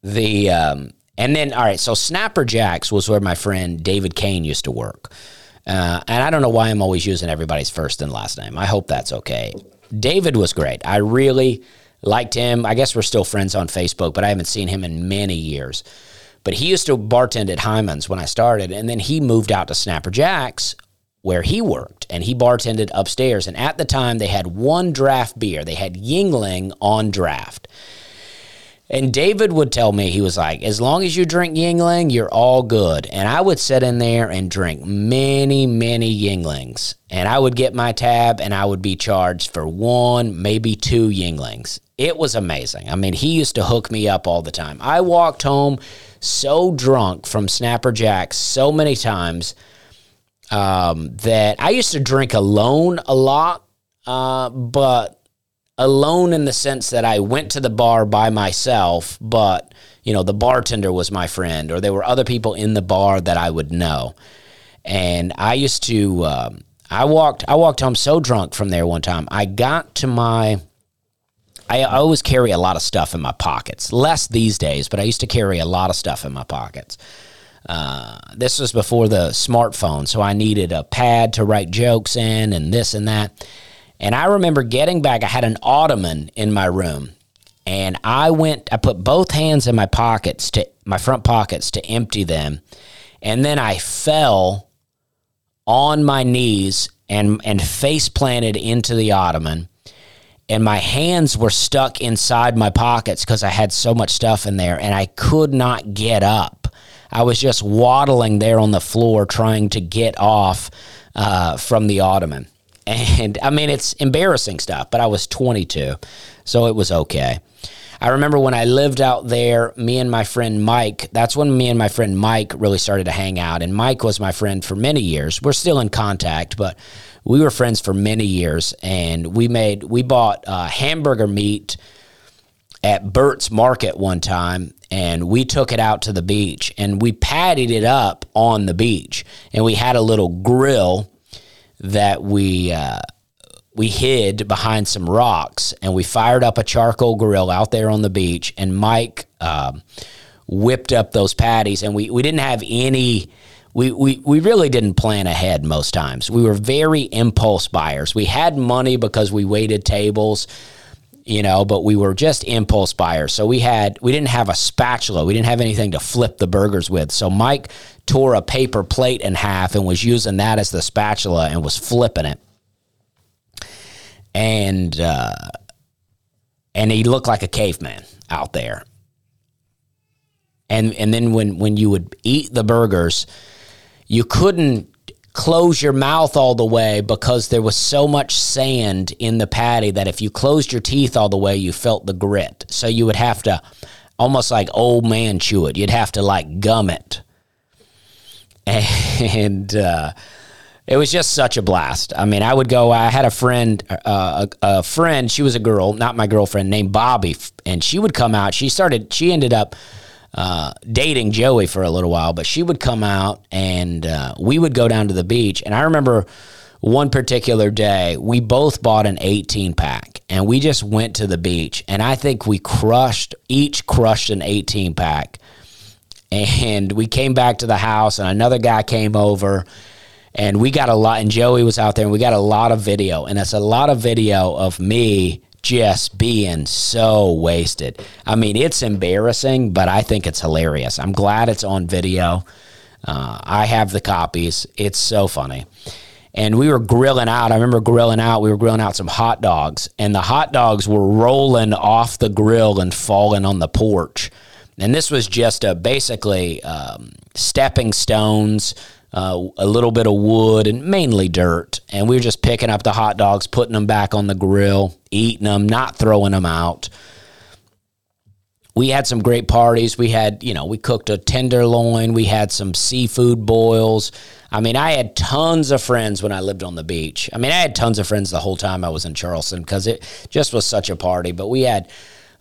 the um, and then all right. So Snapper Jacks was where my friend David Kane used to work. Uh, and I don't know why I'm always using everybody's first and last name. I hope that's okay. David was great. I really liked him. I guess we're still friends on Facebook, but I haven't seen him in many years. But he used to bartend at Hyman's when I started, and then he moved out to Snapper Jacks where he worked, and he bartended upstairs. And at the time, they had one draft beer. They had Yuengling on draft. And David would tell me, he was like, as long as you drink Yuengling, you're all good. And I would sit in there and drink many, many Yuenglings. And I would get my tab and I would be charged for one, maybe two Yuenglings. It was amazing. I mean, he used to hook me up all the time. I walked home so drunk from Snapper Jacks so many times um, that I used to drink alone a lot, uh, but alone in the sense that I went to the bar by myself, but you know the bartender was my friend, or there were other people in the bar that I would know, and I used to. Um, I walked. I walked home so drunk from there one time. I got to my I, always carry a lot of stuff in my pockets. Less these days, but I used to carry a lot of stuff in my pockets. Uh, this was before the smartphone, so I needed a pad to write jokes in and this and that. And I remember getting back, I had an ottoman in my room. And I went, I put both hands in my pockets to my front pockets to empty them. And then I fell on my knees and, and face planted into the ottoman and my hands were stuck inside my pockets because I had so much stuff in there and I could not get up. I was just waddling there on the floor trying to get off uh, from the ottoman. And I mean, it's embarrassing stuff, but I was 22, so it was okay. I remember when I lived out there, me and my friend Mike, that's when me and my friend Mike really started to hang out. And Mike was my friend for many years. We're still in contact, but we were friends for many years, and we made we bought uh, hamburger meat at Bert's Market one time, and we took it out to the beach, and we patted it up on the beach, and we had a little grill that we. Uh, we hid behind some rocks and we fired up a charcoal grill out there on the beach and mike um, whipped up those patties and we, we didn't have any we, we, we really didn't plan ahead most times. We were very impulse buyers. We had money because we waited tables. you know, but we were just impulse buyers. So we had we didn't have a spatula. We didn't have anything to flip the burgers with. So Mike tore a paper plate in half and was using that as the spatula and was flipping it. And uh, and he looked like a caveman out there. And and then when when you would eat the burgers, you couldn't close your mouth all the way because there was so much sand in the patty that if you closed your teeth all the way, you felt the grit. So you would have to almost like old man chew it. You'd have to like gum it. And uh, it was just such a blast. I mean, I would go. I had a friend, uh, a, a friend. She was a girl, not my girlfriend, named Bobby, and she would come out. She started. She ended up uh, dating Joey for a little while, but she would come out and uh, we would go down to the beach. And I remember one particular day, we both bought an 18 pack and we just went to the beach. And I think we crushed, each crushed an 18 pack. And we came back to the house, and another guy came over and we got a lot and joey was out there and we got a lot of video and it's a lot of video of me just being so wasted. I mean, it's embarrassing, but I think it's hilarious. I'm glad it's on video. Uh, I have the copies. It's so funny. And we were grilling out. I remember grilling out. We were grilling out some hot dogs, and the hot dogs were rolling off the grill and falling on the porch. And this was just a basically um, stepping stones uh, a little bit of wood, and mainly dirt. And we were just picking up the hot dogs, putting them back on the grill, eating them, not throwing them out. We had some great parties. We had, you know, we cooked a tenderloin. We had some seafood boils. I mean, I had tons of friends when I lived on the beach. I mean, I had tons of friends the whole time I was in Charleston because it just was such a party. But we had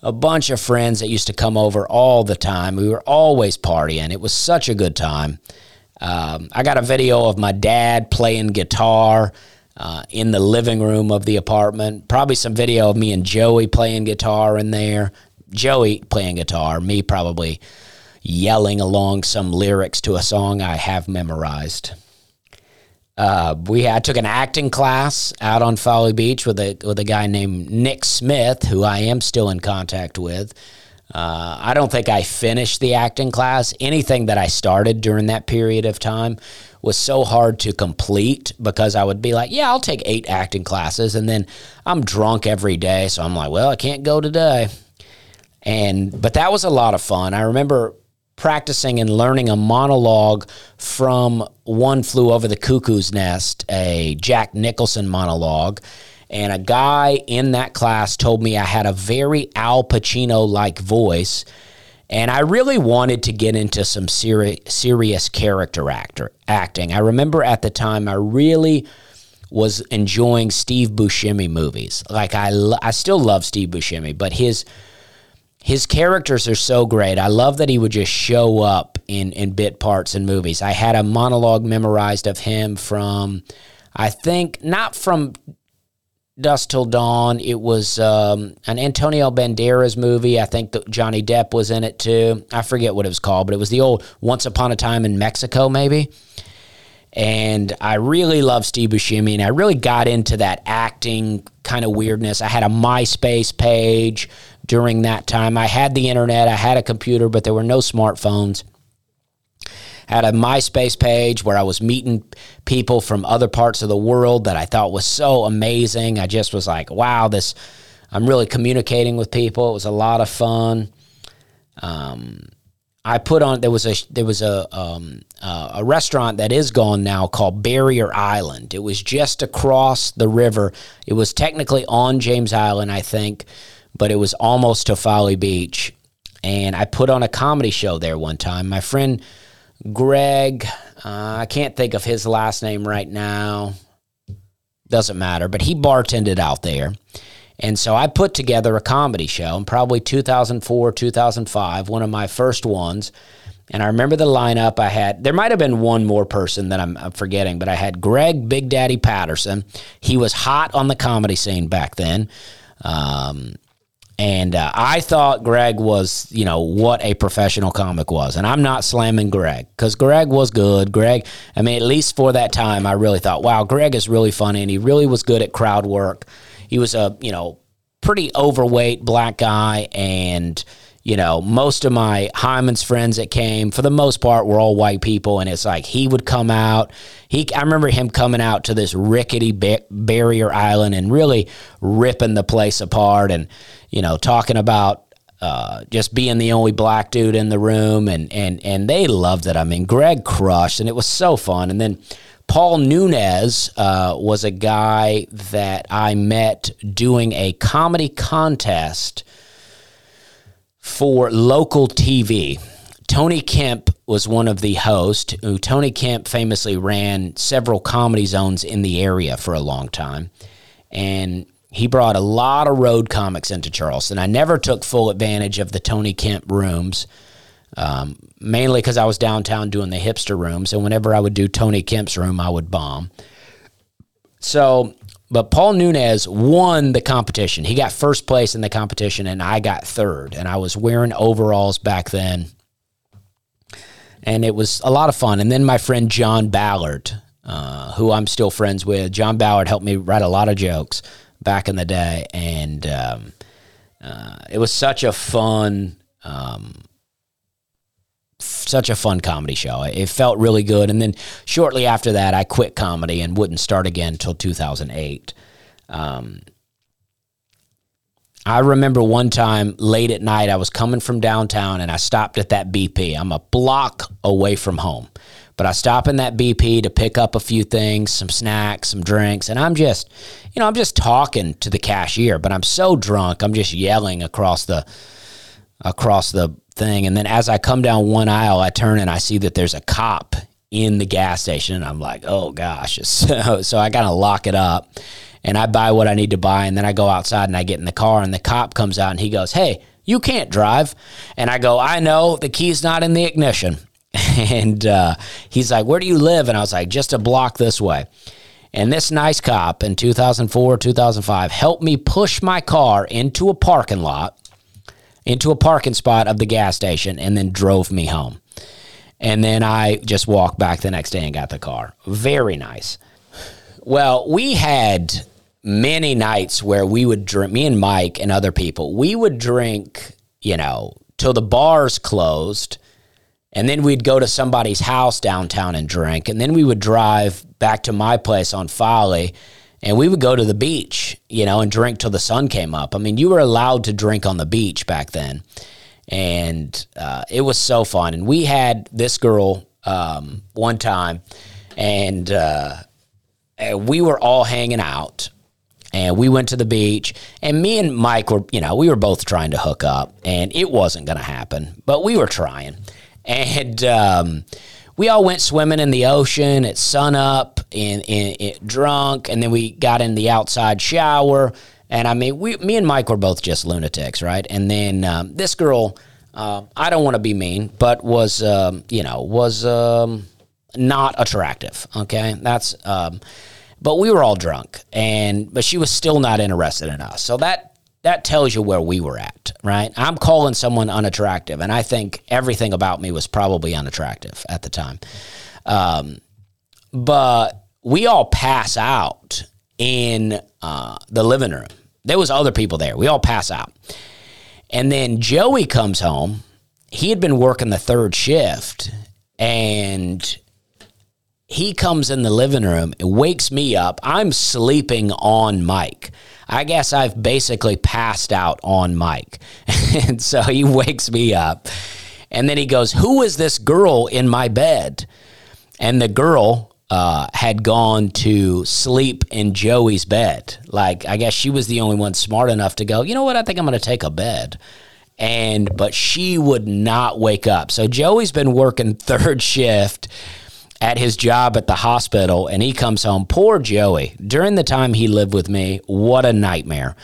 a bunch of friends that used to come over all the time. We were always partying. It was such a good time. Um, I got a video of my dad playing guitar uh, in the living room of the apartment. Probably some video of me and Joey playing guitar in there. Joey playing guitar, me probably yelling along some lyrics to a song I have memorized. Uh, we had, I took an acting class out on Folly Beach with a with a guy named Nick Smith, who I am still in contact with. Uh, I don't think I finished the acting class. Anything that I started during that period of time was so hard to complete because I would be like, yeah, I'll take eight acting classes. And then I'm drunk every day. So I'm like, well, I can't go today. And, but that was a lot of fun. I remember practicing and learning a monologue from One Flew Over the Cuckoo's Nest, a Jack Nicholson monologue. And a guy in that class told me I had a very Al Pacino like voice. And I really wanted to get into some seri- serious character actor acting. I remember at the time I really was enjoying Steve Buscemi movies. Like I, lo- I still love Steve Buscemi, but his his characters are so great. I love that he would just show up in in bit parts in movies. I had a monologue memorized of him from, I think not from Dusk Till Dawn. It was um, an Antonio Banderas movie. I think Johnny Depp was in it too. I forget what it was called, but it was the old Once Upon a Time in Mexico, maybe. And I really love Steve Buscemi, and I really got into that acting kind of weirdness. I had a MySpace page during that time. I had the internet, I had a computer, but there were no smartphones had a MySpace page where I was meeting people from other parts of the world that I thought was so amazing. I just was like, wow, this, I'm really communicating with people. It was a lot of fun. Um, I put on there was a there was a um, uh, a restaurant that is gone now called Barrier Island. It was just across the river. It was technically on James Island, I think, but it was almost to Folly Beach. And I put on a comedy show there one time. My friend Greg, uh, I can't think of his last name right now. Doesn't matter, but he bartended out there. And so I put together a comedy show in probably 2004, 2005, one of my first ones. And I remember the lineup I had. There might have been one more person that I'm, I'm, forgetting, but I had Greg Big Daddy Patterson. He was hot on the comedy scene back then. Um, and uh, I thought Greg was, you know, what a professional comic was. And I'm not slamming Greg because Greg was good. Greg, I mean, at least for that time, I really thought, wow, Greg is really funny and he really was good at crowd work. He was a, you know, pretty overweight black guy, and you know, most of my Hyman's friends that came, for the most part, were all white people, and it's like he would come out. He, I remember him coming out to this rickety ba- barrier island and really ripping the place apart, and you know, talking about uh, just being the only black dude in the room, and and and they loved it. I mean, Greg crushed, and it was so fun. And then Paul Nunez uh, was a guy that I met doing a comedy contest for local TV. Tony Kemp was one of the hosts. Tony Kemp famously ran several comedy zones in the area for a long time, and he brought a lot of road comics into Charleston. I never took full advantage of the Tony Kemp rooms, um, mainly because I was downtown doing the hipster rooms, and whenever I would do Tony Kemp's room, I would bomb. So, but Paul Nunez won the competition. He got first place in the competition, and I got third. And I was wearing overalls back then, and it was a lot of fun. And then my friend John Ballard, uh, who I'm still friends with, John Ballard helped me write a lot of jokes back in the day, and um, uh, it was such a fun, um, such a fun comedy show. It felt really good, and then shortly after that, I quit comedy and wouldn't start again until 2008. Um, I remember one time late at night, I was coming from downtown and I stopped at that BP. I'm a block away from home. But I stop in that BP to pick up a few things, some snacks, some drinks, and I'm just, you know, I'm just talking to the cashier, but I'm so drunk, I'm just yelling across the across the thing. And then as I come down one aisle, I turn and I see that there's a cop in the gas station, and I'm like, oh gosh. So so I gotta lock it up and I buy what I need to buy, and then I go outside and I get in the car, and the cop comes out and he goes, Hey, you can't drive. And I go, I know, the key's not in the ignition. and uh, he's like, Where do you live? And I was like, Just a block this way. And this nice cop in 2004, 2005 helped me push my car into a parking lot, into a parking spot of the gas station, and then drove me home. And then I just walked back the next day and got the car. Very nice. Well, we had many nights where we would drink, me and Mike and other people, we would drink, you know, till the bars closed and then we'd go to somebody's house downtown and drink. And then we would drive back to my place on Folly and we would go to the beach, you know, and drink till the sun came up. I mean, you were allowed to drink on the beach back then. And uh, it was so fun. And we had this girl um, one time, and uh, we were all hanging out. And we went to the beach, and me and Mike were, you know, we were both trying to hook up, and it wasn't going to happen, but we were trying and um, we all went swimming in the ocean at sunup and, and, drunk, and then we got in the outside shower. And I mean, we, me and Mike were both just lunatics, right? And then um, this girl, uh, I don't want to be mean, but was, um, you know, was um, not attractive. Okay, that's. Um, but we were all drunk, and but she was still not interested in us. So that that tells you where we were at, right? I'm calling someone unattractive, and I think everything about me was probably unattractive at the time. Um, but we all pass out in uh, the living room. There was other people there. We all pass out, and then Joey comes home. He had been working the third shift, and he comes in the living room and wakes me up. I'm sleeping on Mike. I guess I've basically passed out on Mike. and so he wakes me up. And then he goes, Who is this girl in my bed? And the girl uh, had gone to sleep in Joey's bed. Like, I guess she was the only one smart enough to go, You know what? I think I'm going to take a bed. And, but she would not wake up. So Joey's been working third shift at his job at the hospital and he comes home. Poor Joey. During the time he lived with me, what a nightmare.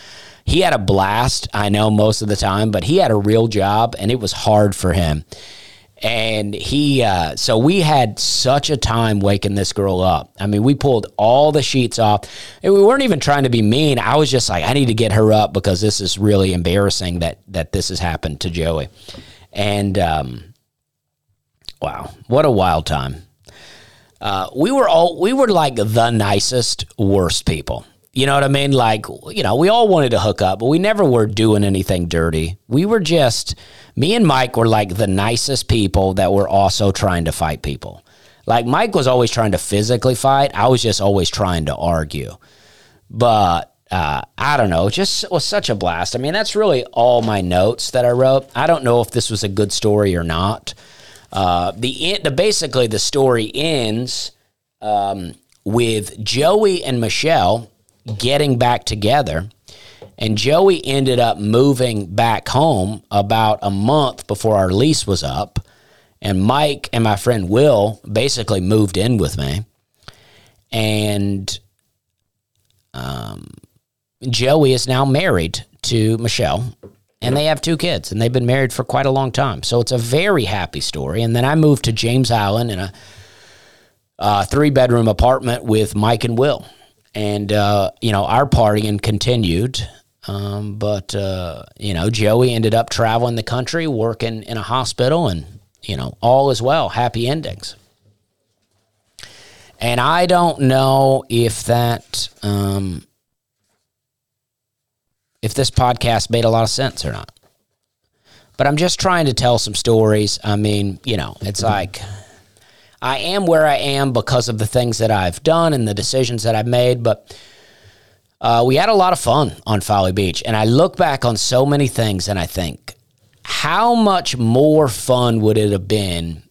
He had a blast, I know, most of the time, but he had a real job and it was hard for him. And he, uh, so we had such a time waking this girl up. I mean, we pulled all the sheets off and we weren't even trying to be mean. I was just like, I need to get her up because this is really embarrassing that, that this has happened to Joey. And, um, wow, what a wild time. Uh, we were all we were like the nicest worst people You know what I mean? Like, you know, we all wanted to hook up, but we never were doing anything dirty. We were just, me and Mike were like the nicest people that were also trying to fight people. Like, Mike was always trying to physically fight. I was just always trying to argue. But uh, I don't know, just was such a blast. I mean, that's really all my notes that I wrote. I don't know if this was a good story or not. Uh, the, the basically the story ends um, with Joey and Michelle getting back together. And Joey ended up moving back home about a month before our lease was up. And Mike and my friend Will basically moved in with me. And um, Joey is now married to Michelle. And they have two kids, and they've been married for quite a long time. So it's a very happy story. And then I moved to James Island in a uh, three bedroom apartment with Mike and Will and uh, you know our partying continued. Um, but uh, you know, Joey ended up traveling the country, working in a hospital, and you know, all is well. Happy endings. And I don't know if that, um, if this podcast made a lot of sense or not. But I'm just trying to tell some stories. I mean, you know, it's like I am where I am because of the things that I've done and the decisions that I've made. But uh, we had a lot of fun on Folly Beach. And I look back on so many things and I think, how much more fun would it have been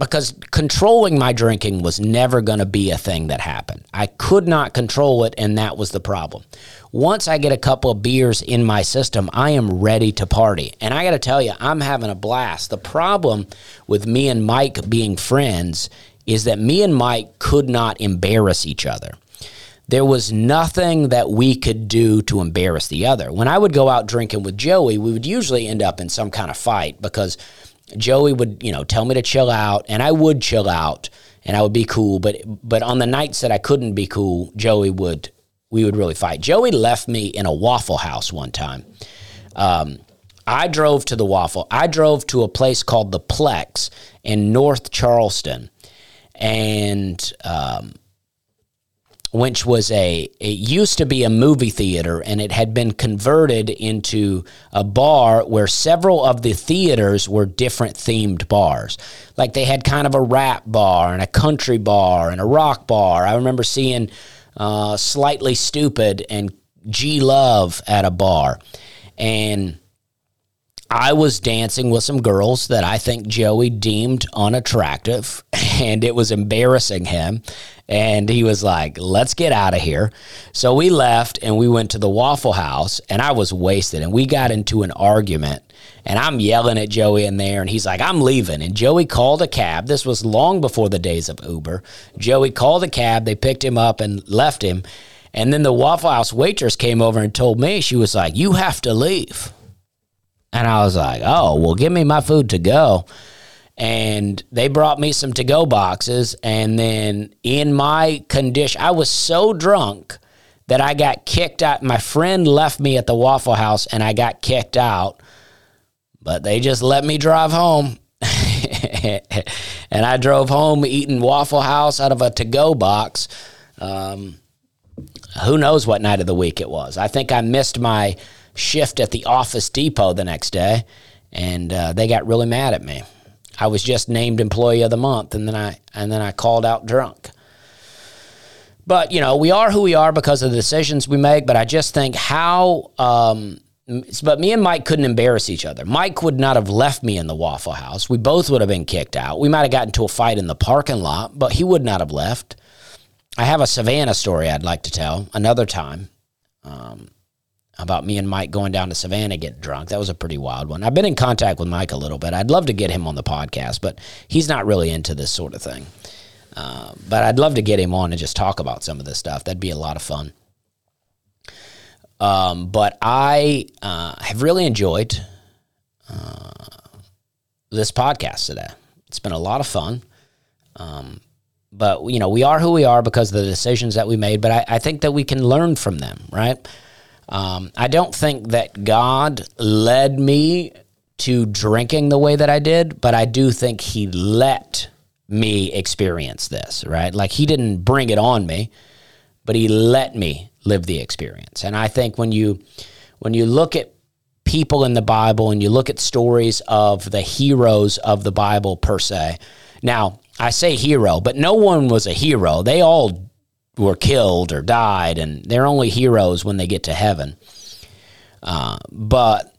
because controlling my drinking was never going to be a thing that happened. I could not control it, and that was the problem. Once I get a couple of beers in my system, I am ready to party. And I got to tell you, I'm having a blast. The problem with me and Mike being friends is that me and Mike could not embarrass each other. There was nothing that we could do to embarrass the other. When I would go out drinking with Joey, we would usually end up in some kind of fight because Joey would, you know, tell me to chill out, and I would chill out, and I would be cool. But but on the nights that I couldn't be cool, Joey would we would really fight. Joey left me in a Waffle House one time. Um, I drove to the Waffle. I drove to a place called the Plex in North Charleston, and um, which was a it used to be a movie theater and it had been converted into a bar where several of the theaters were different themed bars. Like they had kind of a rap bar and a country bar and a rock bar. I remember seeing uh, Slightly Stoopid and G. Love at a bar. And I was dancing with some girls that I think Joey deemed unattractive, and it was embarrassing him. And he was like, let's get out of here. So we left and we went to the Waffle House, and I was wasted. And we got into an argument. And I'm yelling at Joey in there, and he's like, I'm leaving. And Joey called a cab. This was long before the days of Uber. Joey called a cab. They picked him up and left him. And then the Waffle House waitress came over and told me, she was like, You have to leave. And I was like, Oh, well, give me my food to go and they brought me some to go boxes. And then in my condition, I was so drunk that I got kicked out. My friend left me at the Waffle House and I got kicked out, but they just let me drive home. and I drove home eating Waffle House out of a to go box. Um, who knows what night of the week it was? I think I missed my shift at the Office Depot the next day, and uh, they got really mad at me. I was just named employee of the month, and then I and then I called out drunk. But you know, we are who we are because of the decisions we make. But I just think how. Um, but me and Mike couldn't embarrass each other. Mike would not have left me in the Waffle House. We both would have been kicked out. We might have gotten into a fight in the parking lot, but he would not have left. I have a Savannah story I'd like to tell another time. Um, about me and Mike going down to Savannah getting drunk. That was a pretty wild one. I've been in contact with Mike a little bit. I'd love to get him on the podcast, but he's not really into this sort of thing. Uh, but I'd love to get him on and just talk about some of this stuff. That'd be a lot of fun. Um, but I uh, have really enjoyed uh, this podcast today. It's been a lot of fun. Um, but you know, we are who we are because of the decisions that we made. But I, I think that we can learn from them, right? Um, I don't think that God led me to drinking the way that I did, but I do think He let me experience this, right? Like He didn't bring it on me, but He let me live the experience. And I think when you when you look at people in the Bible and you look at stories of the heroes of the Bible per se. Now, I say hero, but no one was a hero. They all were killed or died, and they're only heroes when they get to heaven. Uh, but,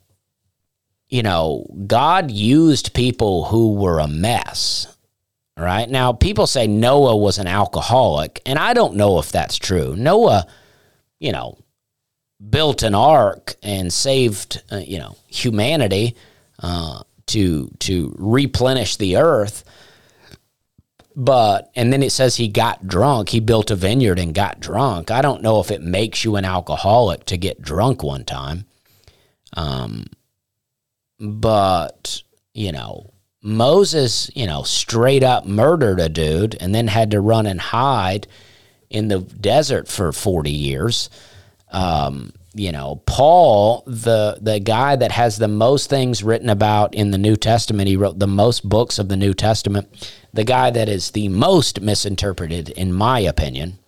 you know, God used people who were a mess. Right now, people say Noah was an alcoholic, and I don't know if that's true. Noah, you know, built an ark and saved, uh, you know, humanity uh, to to replenish the earth. But and then it says he got drunk. He built a vineyard and got drunk. I don't know if it makes you an alcoholic to get drunk one time. Um, but you know, Moses, you know, straight up murdered a dude and then had to run and hide in the desert for forty years. Um, you know, Paul, the the guy that has the most things written about in the New Testament, he wrote the most books of the New Testament. The guy that is the most misinterpreted, in my opinion,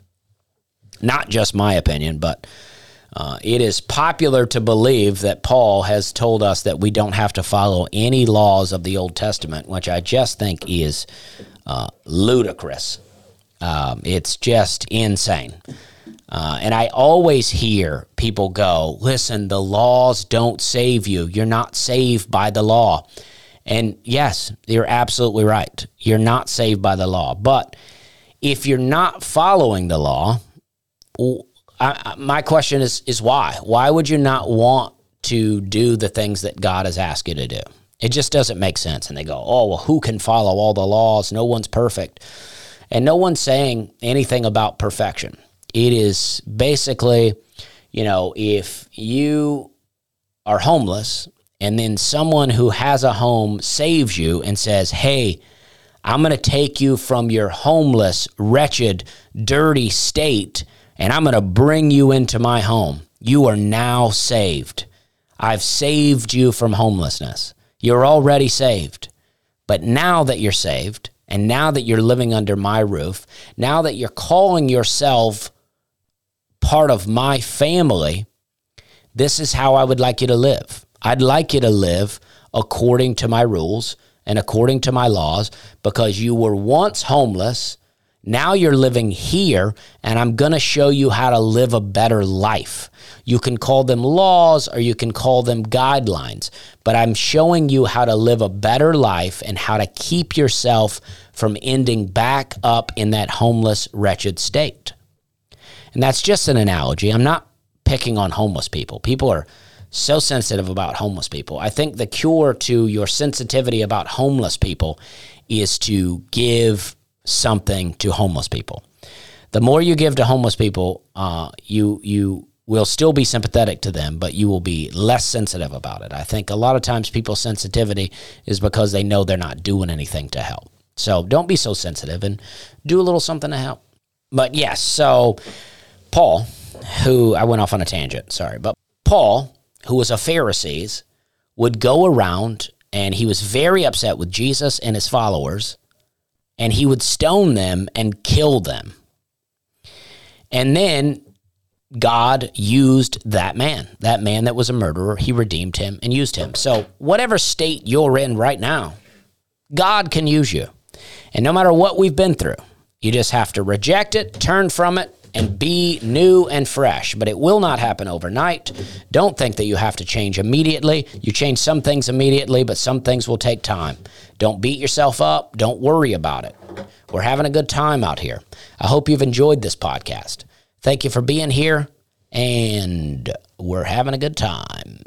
not just my opinion, but uh, it is popular to believe that Paul has told us that we don't have to follow any laws of the Old Testament, which I just think is uh, ludicrous. Um, it's just insane. Uh, and I always hear people go, listen, the laws don't save you. You're not saved by the law. And yes, you're absolutely right. You're not saved by the law. But if you're not following the law, I, my question is, is why? Why would you not want to do the things that God has asked you to do? It just doesn't make sense. And they go, oh, well, who can follow all the laws? No one's perfect. And no one's saying anything about perfection. It is basically, you know, if you are homeless and then someone who has a home saves you and says, hey, I'm going to take you from your homeless, wretched, dirty state and I'm going to bring you into my home. You are now saved. I've saved you from homelessness. You're already saved. But now that you're saved, and now that you're living under my roof, now that you're calling yourself part of my family, this is how I would like you to live. I'd like you to live according to my rules and according to my laws because you were once homeless. Now you're living here, and I'm going to show you how to live a better life. You can call them laws or you can call them guidelines, but I'm showing you how to live a better life and how to keep yourself from ending back up in that homeless, wretched state. And that's just an analogy. I'm not picking on homeless people. People are so sensitive about homeless people. I think the cure to your sensitivity about homeless people is to give something to homeless people. The more you give to homeless people, uh, you you will still be sympathetic to them, but you will be less sensitive about it. I think a lot of times people's sensitivity is because they know they're not doing anything to help. So don't be so sensitive and do a little something to help. But yes, so Paul, who I went off on a tangent, sorry, but Paul, who was a Pharisee, would go around and he was very upset with Jesus and his followers, and he would stone them and kill them. And then God used that man, that man that was a murderer. He redeemed him and used him. So, whatever state you're in right now, God can use you. And no matter what we've been through, you just have to reject it, turn from it, and be new and fresh. But it will not happen overnight. Don't think that you have to change immediately. You change some things immediately, but some things will take time. Don't beat yourself up. Don't worry about it. We're having a good time out here. I hope you've enjoyed this podcast. Thank you for being here, and we're having a good time.